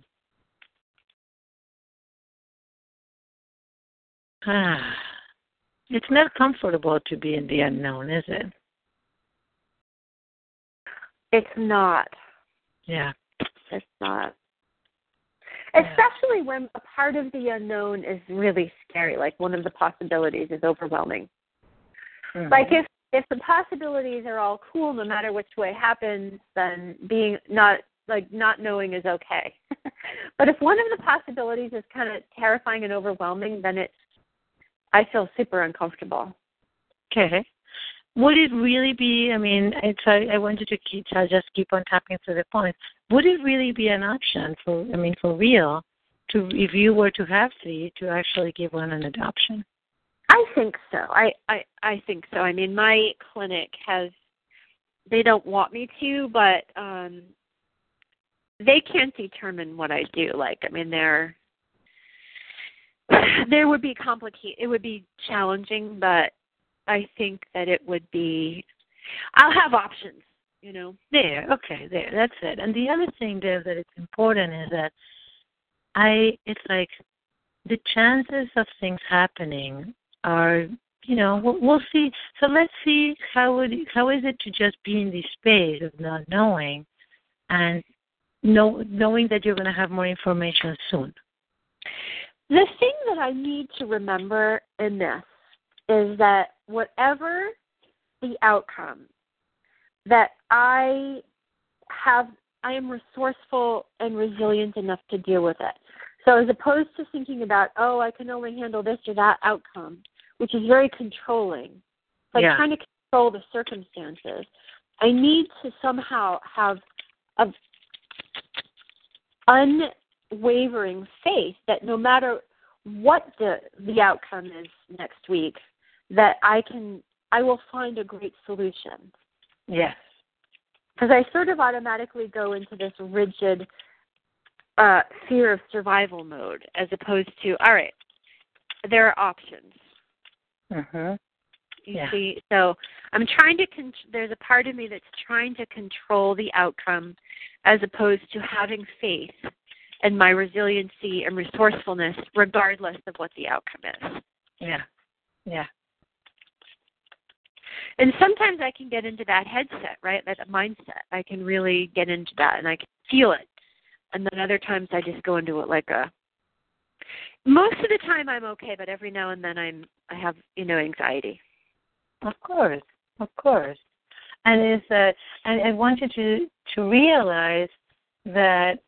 Ah. it's not comfortable to be in the unknown, is it? It's not. Yeah. It's not. Especially when a part of the unknown is really scary, like one of the possibilities is overwhelming. Mhm. Like if if the possibilities are all cool no matter which way happens, then being not like not knowing is okay. but if one of the possibilities is kind of terrifying and overwhelming, then it's I feel super uncomfortable. Okay. Would it really be? I mean, i I, I wanted to keep to just keep on tapping to the point. Would it really be an option for? I mean, for real, to if you were to have three, to actually give one an adoption? I think so. I, I I think so. I mean, my clinic has they don't want me to, but um they can't determine what I do. Like, I mean, they're there would be complicate it would be challenging, but I think that it would be I'll have options, you know. There, okay, there, that's it. And the other thing there that it's important is that I, it's like the chances of things happening are, you know, we'll, we'll see. So let's see how would how is it to just be in this space of not knowing, and know knowing that you're going to have more information soon. The thing that I need to remember in this is that whatever the outcome, that I have, I am resourceful and resilient enough to deal with it. So as opposed to thinking about, oh, I can only handle this or that outcome, which is very controlling, like Yeah. trying to control the circumstances, I need to somehow have a unwavering faith that no matter what the the outcome is next week, that I can I will find a great solution. Yes. Because I sort of automatically go into this rigid uh, fear of survival mode, as opposed to all right, there are options. Mhm. You Yeah. see, so I'm trying to. Con- there's a part of me that's trying to control the outcome, as opposed to having faith in my resiliency and resourcefulness, regardless of what the outcome is. Yeah. Yeah. And sometimes I can get into that headset, right? That mindset. I can really get into that, and I can feel it. And then other times I just go into it like a. Most of the time I'm okay, but every now and then I'm I have you know anxiety. Of course, of course, and it's uh, and I want you to to realize that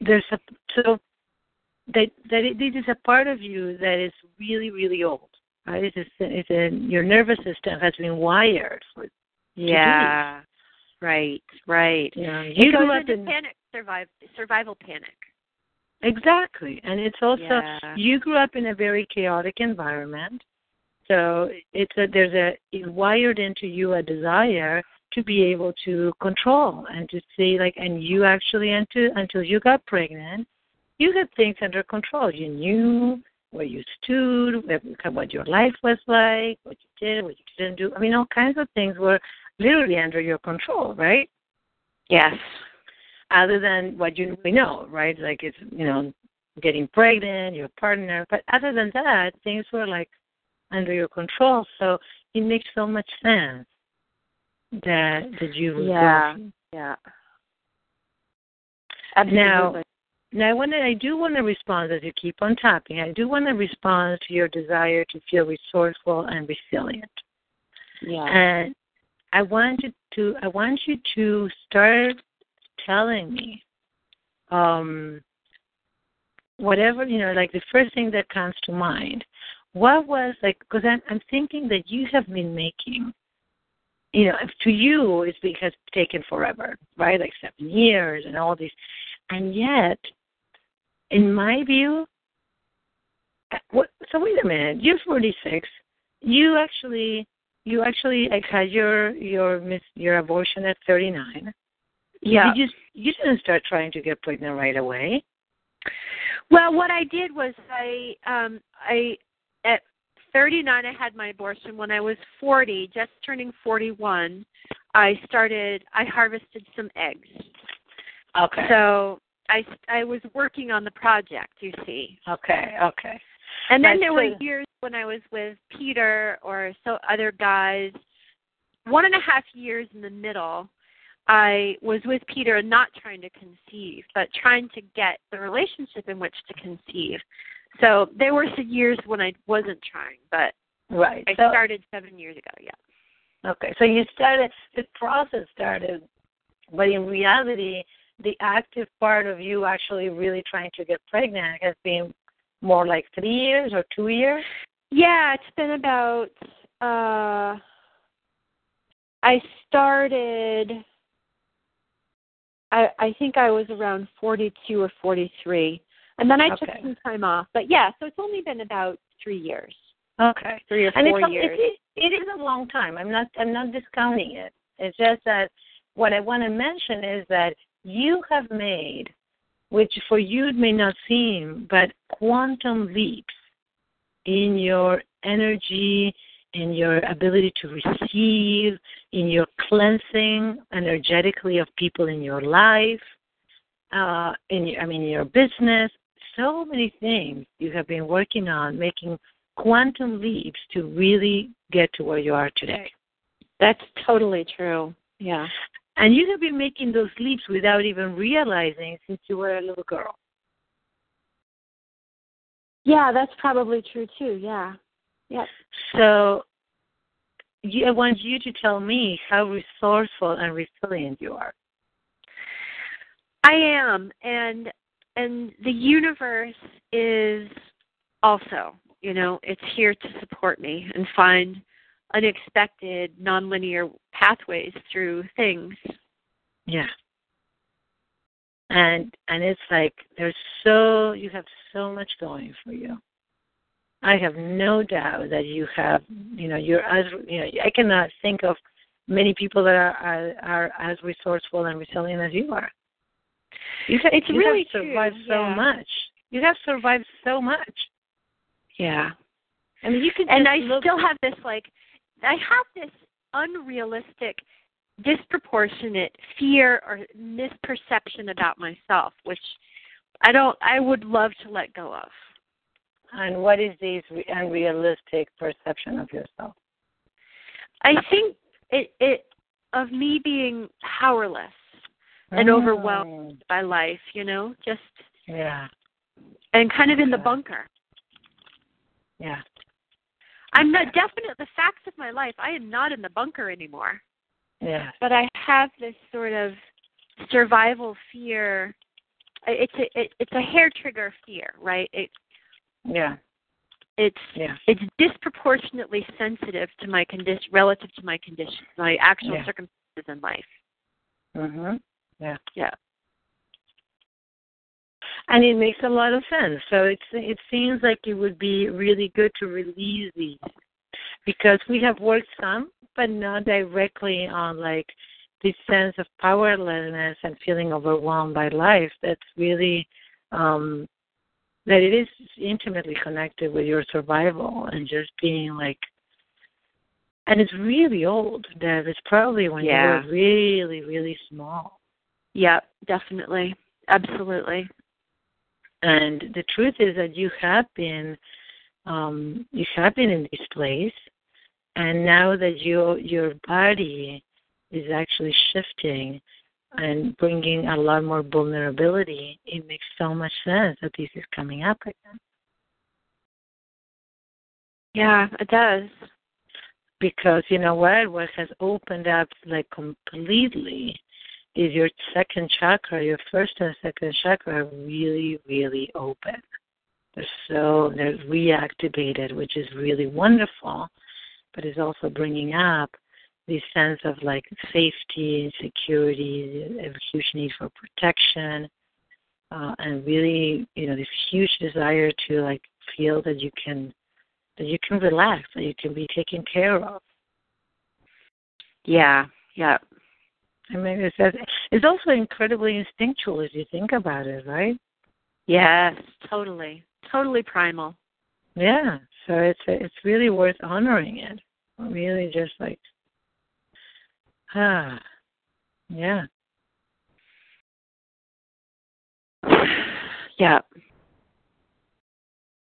there's a so that that it, this is a part of you that is really really old, right? It's a, it's a your nervous system has been wired for Yeah. Right. Right. you know It you goes into in panic survive survival panic. exactly, and it's also Yeah. you grew up in a very chaotic environment so it's a there's a it's wired into you a desire to be able to control and to see like and you actually until until you got pregnant you had things under control you knew where you stood what- what your life was like what you did what you didn't do i mean all kinds of things were literally under your control right Yes. other than what you we know, right? Like it's you know getting pregnant, your partner. But other than that, things were like under your control. So it makes so much sense that that you Yeah. Yeah. Absolutely. Now I want to, I do want to respond as you keep on tapping. I do want to respond to your desire to feel resourceful and resilient. yeah. And I want you to I want you to start telling me um whatever you know like the first thing that comes to mind what was like because I'm I'm thinking that you have been making you know to you it's because it's taken forever right like seven years and all these and yet in my view what so wait a minute you're 46 you actually you actually like had your your your abortion at 39 Yeah. you just you didn't start trying to get pregnant right away? Well, what I did was I um I at 39 I had my abortion. When I was 40, just turning 41, I started I harvested some eggs. okay. So I I was working on the project, you see. okay okay And then But there were years when I was with Peter or so other guys. One and a half years in the middle, I was with Peter and not trying to conceive, but trying to get the relationship in which to conceive. So there were some years when I wasn't trying, but Right. I so, started seven years ago. Yeah. Okay, so you started the process started, but in reality, the active part of you actually really trying to get pregnant has been more like three years or two years. Yeah, it's been about uh I started I I think I was around 42 or 43. And then I took some time off. But yeah, so it's only been about 3 years. Okay. 3 or 4 and it's years. it, it is a long time. I'm not I'm not discounting it. It's just that what I want to mention is that you have made, which for you it may not seem, but quantum leaps in your energy, in your ability to receive, in your cleansing energetically of people in your life, uh, in your, I mean your business. So many things you have been working on, making quantum leaps to really get to where you are today. That's totally true. Yeah. And you have been making those leaps without even realizing since you were a little girl. Yeah, that's probably true too. Yeah. Yep. So you, I want you to tell me how resourceful and resilient you are. I am and and the universe is also, you know, it's here to support me and find unexpected nonlinear pathways through things. Yeah. And and it's like there's so you have so much going for you. I have no doubt that you have you know you're as you know I cannot think of many people that are are, are as resourceful and resilient as you are. You have, It's you really have true, survived so yeah. much. You have survived so much. Yeah. I mean, you can And I still have this like I have this unrealistic disproportionate fear or misperception about myself which I don't I would love to let go of. And what is this re- unrealistic perception of yourself? I think it it of me being powerless and Mm. overwhelmed by life, you know, just Yeah, and kind of in the bunker. yeah. I'm not definite the facts of my life. I am not in the bunker anymore. Yeah. But I have this sort of survival fear. I- It's a it, it's a hair trigger fear, right? It Yeah. it's Yeah. it's disproportionately sensitive to my condition relative to my condition, my actual Yeah. circumstances in life. Mhm. Yeah. Yeah. And it makes a lot of sense. So it's it seems like it would be really good to release these because we have worked some, but not directly on like this sense of powerlessness and feeling overwhelmed by life. That's really um that it is intimately connected with your survival and just being like and it's really old that it's probably when Yeah. you were really really small Yeah, definitely. Absolutely. And the truth is that you have been um you have been in this place. And now that you your body is actually shifting and bringing a lot more vulnerability it makes so much sense that this is coming up again Yeah, it does. because you know what? What has opened up like completely is your second chakra your first and second chakra really really open they're so they're reactivated which is really wonderful but it's also bringing up this sense of like safety security a huge need for protection uh, and really you know this huge desire to like feel that you can that you can relax, that you can be taken care of. Yeah. Yeah. I mean, it's, it's also incredibly instinctual as you think about it, right? Yes, totally. Totally primal. Yeah. So it's it's really worth honoring it. Really, just like ah, yeah. Yeah.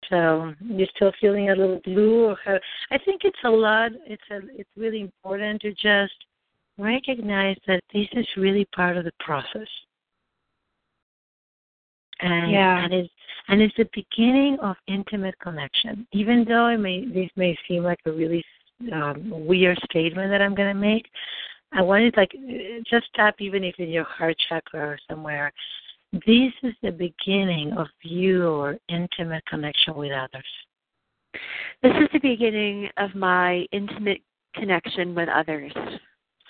So you're still feeling a little blue, or how? I think it's a lot. It's a. It's really important to just recognize that this is really part of the process. And, Yeah. and it's and it's the beginning of intimate connection. Even though it may this may seem like a really um, weird statement that I'm going to make, I wanted like just tap even if in your heart chakra or somewhere. This is the beginning of your intimate connection with others. This is the beginning of my intimate connection with others.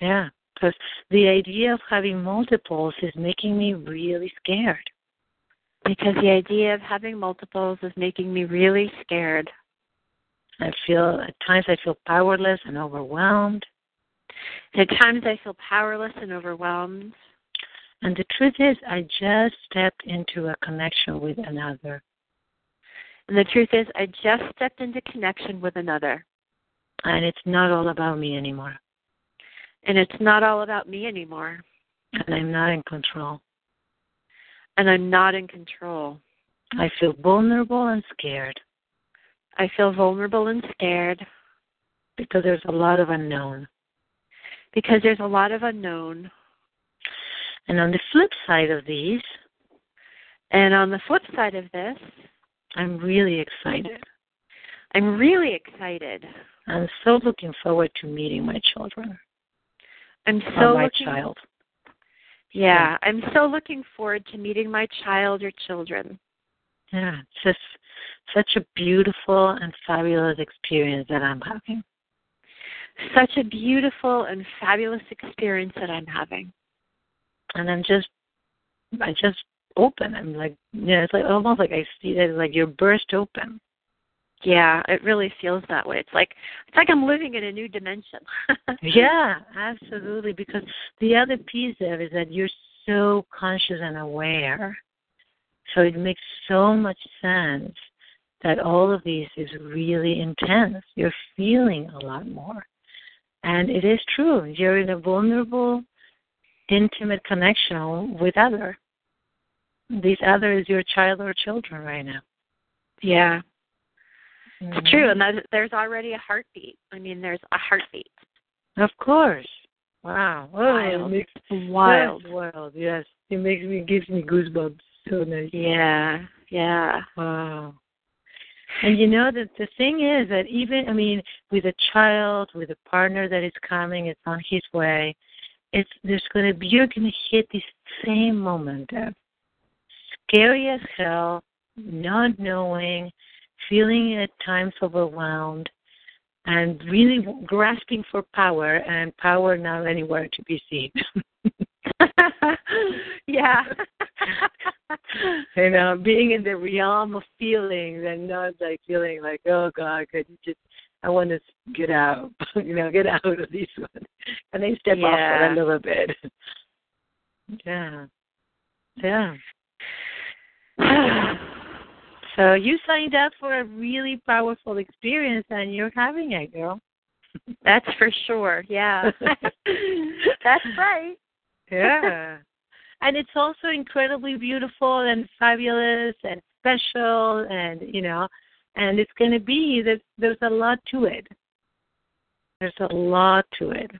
Yeah, because the idea of having multiples is making me really scared. Because the idea of having multiples is making me really scared. I feel at times I feel powerless and overwhelmed. At times I feel powerless and overwhelmed. And the truth is, I just stepped into a connection with another. And the truth is, I just stepped into connection with another. And it's not all about me anymore. And it's not all about me anymore. And I'm not in control. And I'm not in control. I feel vulnerable and scared I feel vulnerable and scared because there's a lot of unknown. because there's a lot of unknown. And on the flip side of these, And on the flip side of this, I'm really excited. I'm really excited. I'm so looking forward to meeting my children. I'm so my looking, child. Yeah, I'm so looking forward to meeting my child or children. Yeah, it's just such a beautiful and fabulous experience that I'm having. Such a beautiful and fabulous experience that I'm having. And I'm just, I just open. I'm like, yeah, it's like almost like I see that like you're burst open. Yeah, it really feels that way. It's like it's like I'm living in a new dimension. Yeah, absolutely. Because the other piece there is that you're so conscious and aware. So it makes so much sense that all of these is really intense. You're feeling a lot more. And it is true. You're in a vulnerable, intimate connection with other. This other is your child or children right now. Yeah, Mhm. it's true. And that, there's already a heartbeat. I mean, there's a heartbeat. Of course. Wow. Oh, it Wild. makes Wild. Wild. Yes, it makes me gives me goosebumps. So nice. Yeah, yeah. Wow. And you know that the thing is that even I mean with a child, with a partner that is coming, it's on his way. It's there's gonna be you're gonna hit this same moment of scary as hell, not knowing, feeling at times overwhelmed, and really grasping for power, and power not anywhere to be seen. yeah. you know, being in the realm of feelings and not like feeling like, oh God, could you just I want to get out, you know, get out of this one. And I step off Yeah. for a little bit? yeah, yeah. so you signed up for a really powerful experience, and you're having it, girl. That's for sure. Yeah. That's right. Yeah. and it's also incredibly beautiful and fabulous and special and you know and it's going to be that there's a lot to it there's a lot to it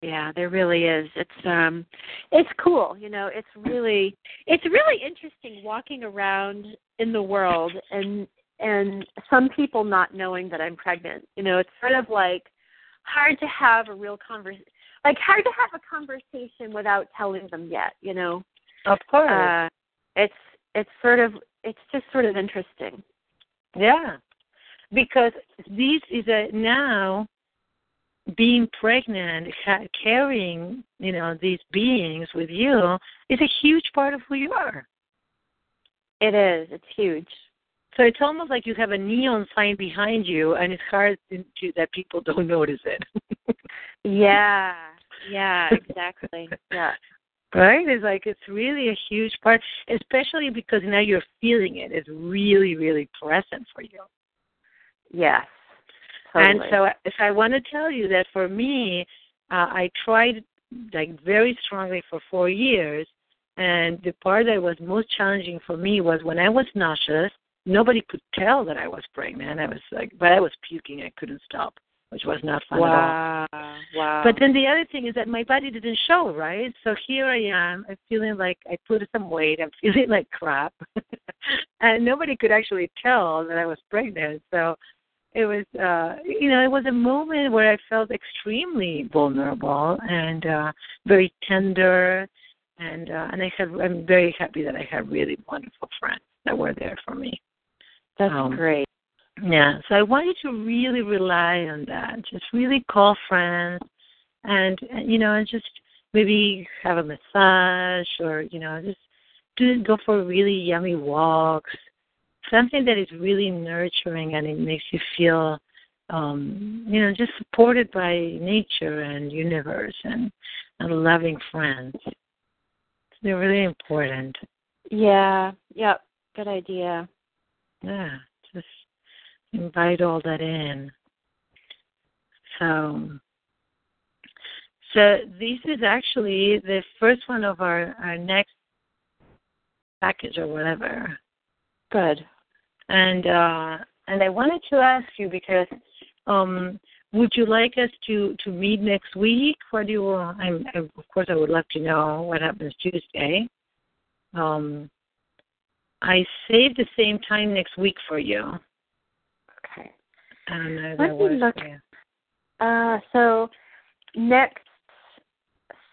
Yeah, there really is. It's um it's cool, you know, it's really it's really interesting walking around in the world and and some people not knowing that I'm pregnant. You know, it's sort of like hard to have a real conversation like hard to have a conversation without telling them yet, you know. of course Uh it's it's sort of it's just sort of interesting. yeah because this is a now being pregnant ha- carrying you know these beings with you is a huge part of who you are It is. It's huge. So it's almost like you have a neon sign behind you, and it's hard to, that people don't notice it. Yeah. Yeah, exactly. yeah. right? It's like it's really a huge part, especially because now you're feeling it. It's really, really present for you. Yes. And Totally. so, if I want to tell you that for me, uh, I tried like very strongly for four years, and the part that was most challenging for me was when I was nauseous, nobody could tell that I was pregnant. I was like, but I was puking. I couldn't stop, which was not fun at all. wow. Wow. But then the other thing is that my body didn't show, right? So here I am. I'm feeling like I put some weight. I'm feeling like crap, and nobody could actually tell that I was pregnant. So it was, uh, you know, it was a moment where I felt extremely vulnerable and uh, very tender, and uh, and I have. I'm very happy that I had really wonderful friends that were there for me. That's um, great. Yeah, so I want you to really rely on that. Just really call friends, and and, you know, and just maybe have a massage, or you know, just do go for really yummy walks. Something that is really nurturing and it makes you feel, um, you know, just supported by nature and universe and and loving friends. They're really important. Yeah. Yep. Good idea. Yeah, just invite all that in. So, so this is actually the first one of our our next package or whatever. Good. And uh, and I wanted to ask you because um, would you like us to to meet next week? What do you? I'm, I, of course, I would love to know what happens Tuesday. Um, I saved the same time next week for you. Okay. I don't know Let that me was look. Uh, so next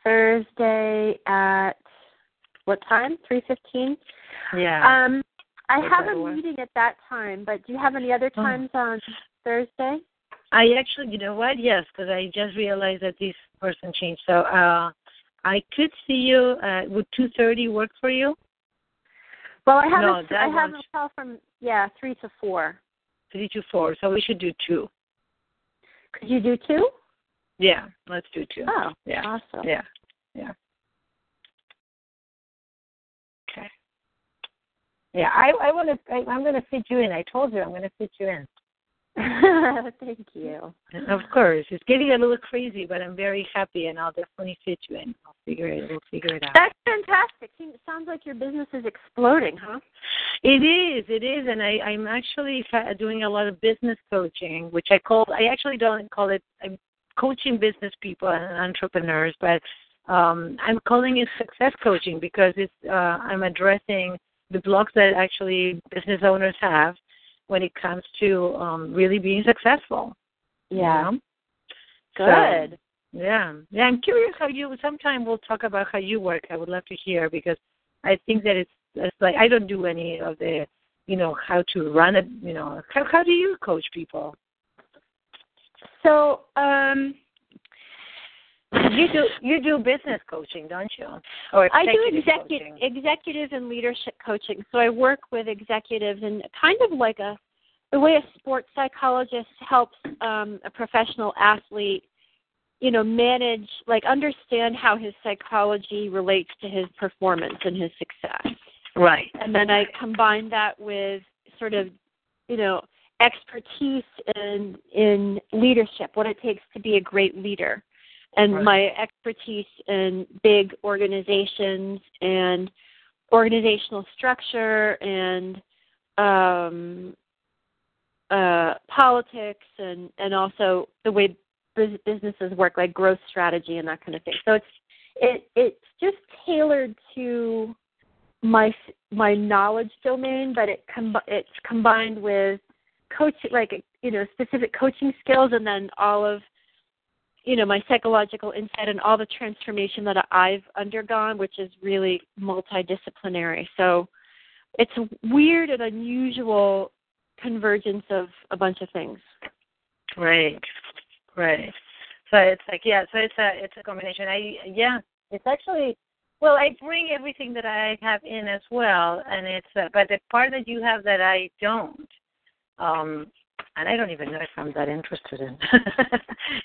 Thursday at what time? Three fifteen. Yeah. Um, I have a work? meeting at that time, but do you have any other Oh. times on Thursday? I actually, you know what? Yes, because I just realized that this person changed. So uh, I could see you. Uh, would two thirty work for you? Well, I have No, a, I have a call from yeah three to four. Three to four. So we should do two. Could you do two? Yeah, let's do two. Oh, Yeah. awesome. Yeah. Yeah. Okay. Yeah, I I want to. I, I'm going to fit you in. I told you I'm going to fit you in. Thank you. Of course, it's getting a little crazy, but I'm very happy, and I'll definitely fit you in. I'll figure it. We'll figure it out. That's fantastic. It sounds like your business is exploding, huh? It is, it is, and I, I'm actually doing a lot of business coaching, which I call. I actually don't call it. I'm coaching business people and entrepreneurs, but um, I'm calling it success coaching because it's. Uh, I'm addressing the blocks that actually business owners have when it comes to um, really being successful. you know? So, Good. yeah, yeah. I'm curious how you. Sometime we'll talk about how you work. I would love to hear because I think that it's, it's like I don't do any of the, you know, how to run it. You know, how how do you coach people? So, um, You do you do business coaching, don't you? Or I do executive executive coaching. executive and leadership coaching. So I work with executives and kind of like a the way a sports psychologist helps um, a professional athlete, you know, manage like understand how his psychology relates to his performance and his success. Right. And then I combine that with sort of, you know, expertise in in leadership, what it takes to be a great leader and my expertise in big organizations and organizational structure and um, uh, politics and and also the way bus- businesses work, like growth strategy and that kind of thing. So it's it it's just tailored to my my knowledge domain, but it com- it's combined with coaching, like you know, specific coaching skills, and then all of you know my psychological insight and all the transformation that I've undergone, which is really multidisciplinary. So it's a weird and unusual convergence of a bunch of things. Right. Right. So it's like yeah, so it's a it's a combination. I yeah, it's actually well, I bring everything that I have in as well, and it's uh, but the part that you have that I don't, um, and I don't even know if I'm that interested in,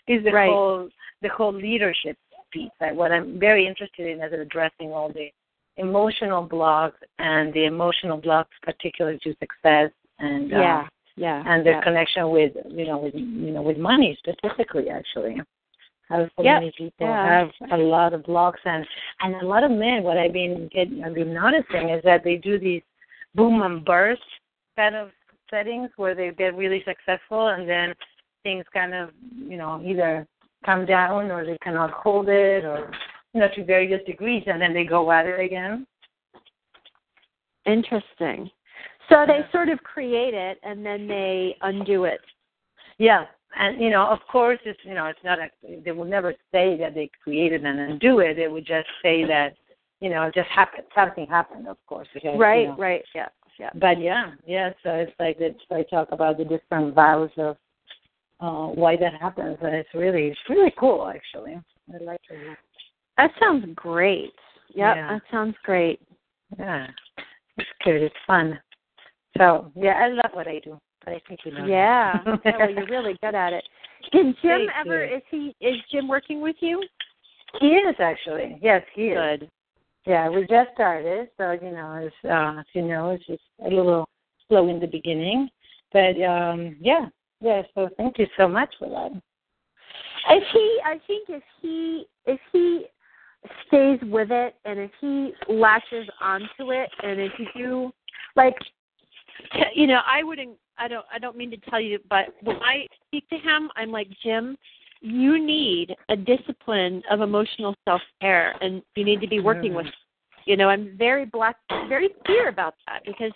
is the Right. whole the whole leadership piece. That what I'm very interested in is addressing all the emotional blocks and the emotional blocks, particularly to success and uh, yeah, and their yeah. connection with you know with you know with money specifically actually how so Yep. many people Yeah. have a lot of blocks and and a lot of men what i've been getting i've been noticing is that they do these boom and burst kind of settings where they get really successful and then things kind of, you know, either come down or they cannot hold it or, you know, to various degrees and then they go at it again. Interesting. So they sort of create it and then they undo it. Yeah, and you know, of course, it's you know, it's not a. They will never say that they created and undo it. They would just say that, you know, it just happened. Something happened, of course. Because, Right, you know, right, yeah, yeah. But yeah, yeah. So it's like it's I talk about the different vows of uh why that happens, and it's really it's really cool actually. I like it. That sounds great. Yep, Yeah. that sounds great. Yeah, it's good. It's fun. So yeah, I love what I do. But I think you know. Yeah. yeah well, you're really good at it. Did Jim Thank ever? you. Is he? Is Jim working with you? He is actually. Yes, he is. Good. Yeah, we just started, so you know, as uh, as you know, it's just a little slow in the beginning, but um, yeah, yeah. So thank you so much for that. If he, I think if he, if he stays with it, and if he latches onto it, and if you, like, you know, I wouldn't. I don't. I don't mean to tell you, but when I speak to him, I'm like Jim. You need a discipline of emotional self care, and you need to be working with. You know, I'm very black, very clear about that because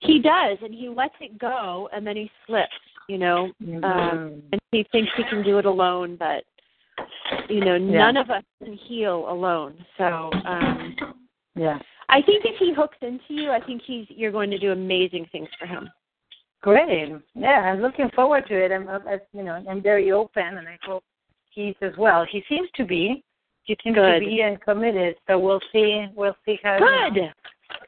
he does, and he lets it go, and then he slips. You know, um, and he thinks he can do it alone, but you know, none of us can heal alone. So um yeah, I think if he hooks into you, I think he's you're going to do amazing things for him. Great. Yeah, I'm looking forward to it. I'm, uh, you know, I'm very open, and I hope he's as well. He seems to be. He seems Good. to be and committed. So we'll see. We'll see how. you know. Good.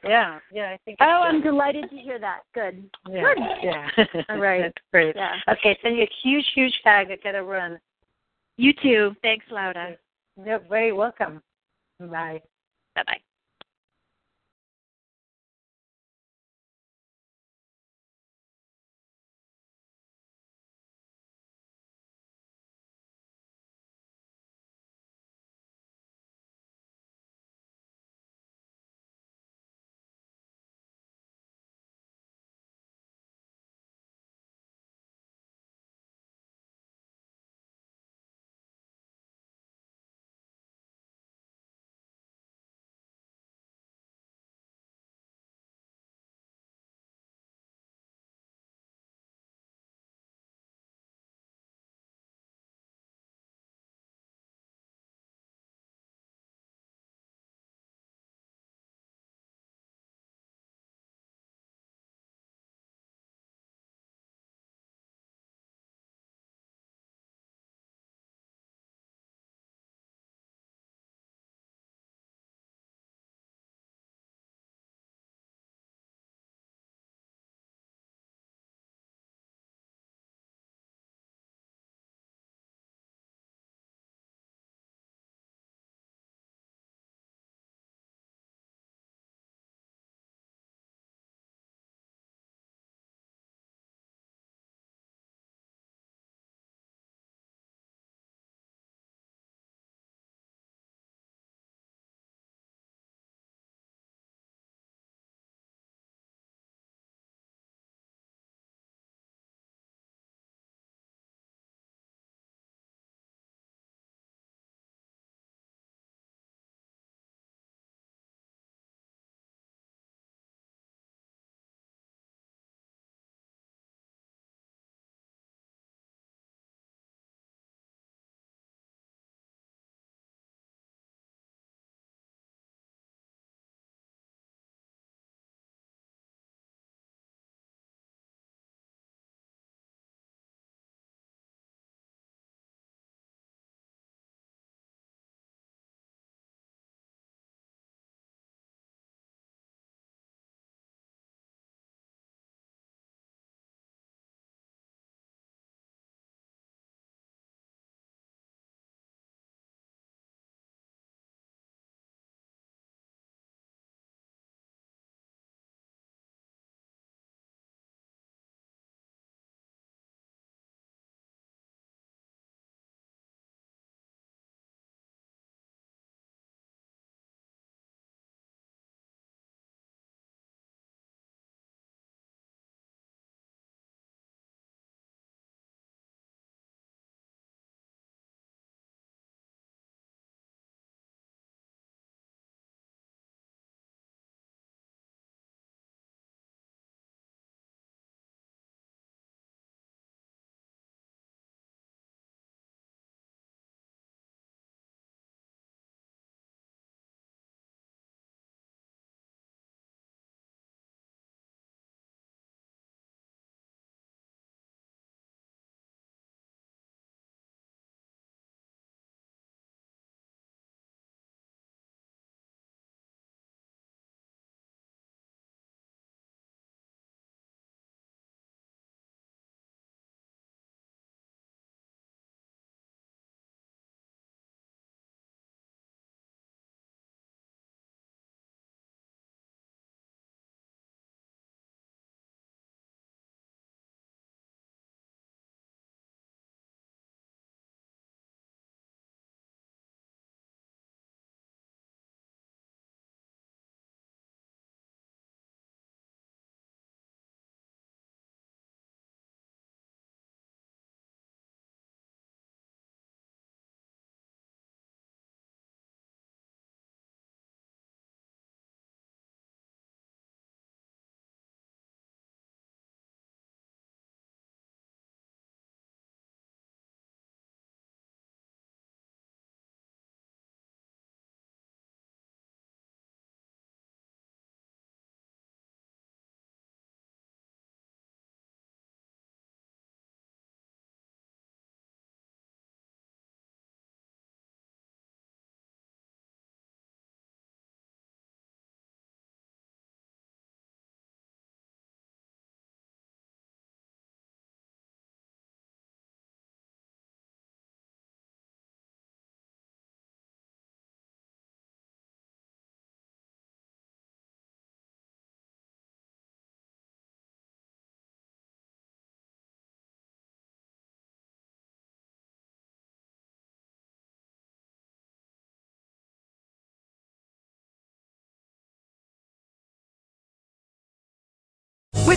Yeah, yeah. I think. Oh, I'm delighted to hear that. Good. good. yeah, good. Yeah. All right. That's great. Yeah. Okay, send you a huge, huge hug. I gotta run. You too. Thanks, Laura. You're very welcome. Bye. Bye bye.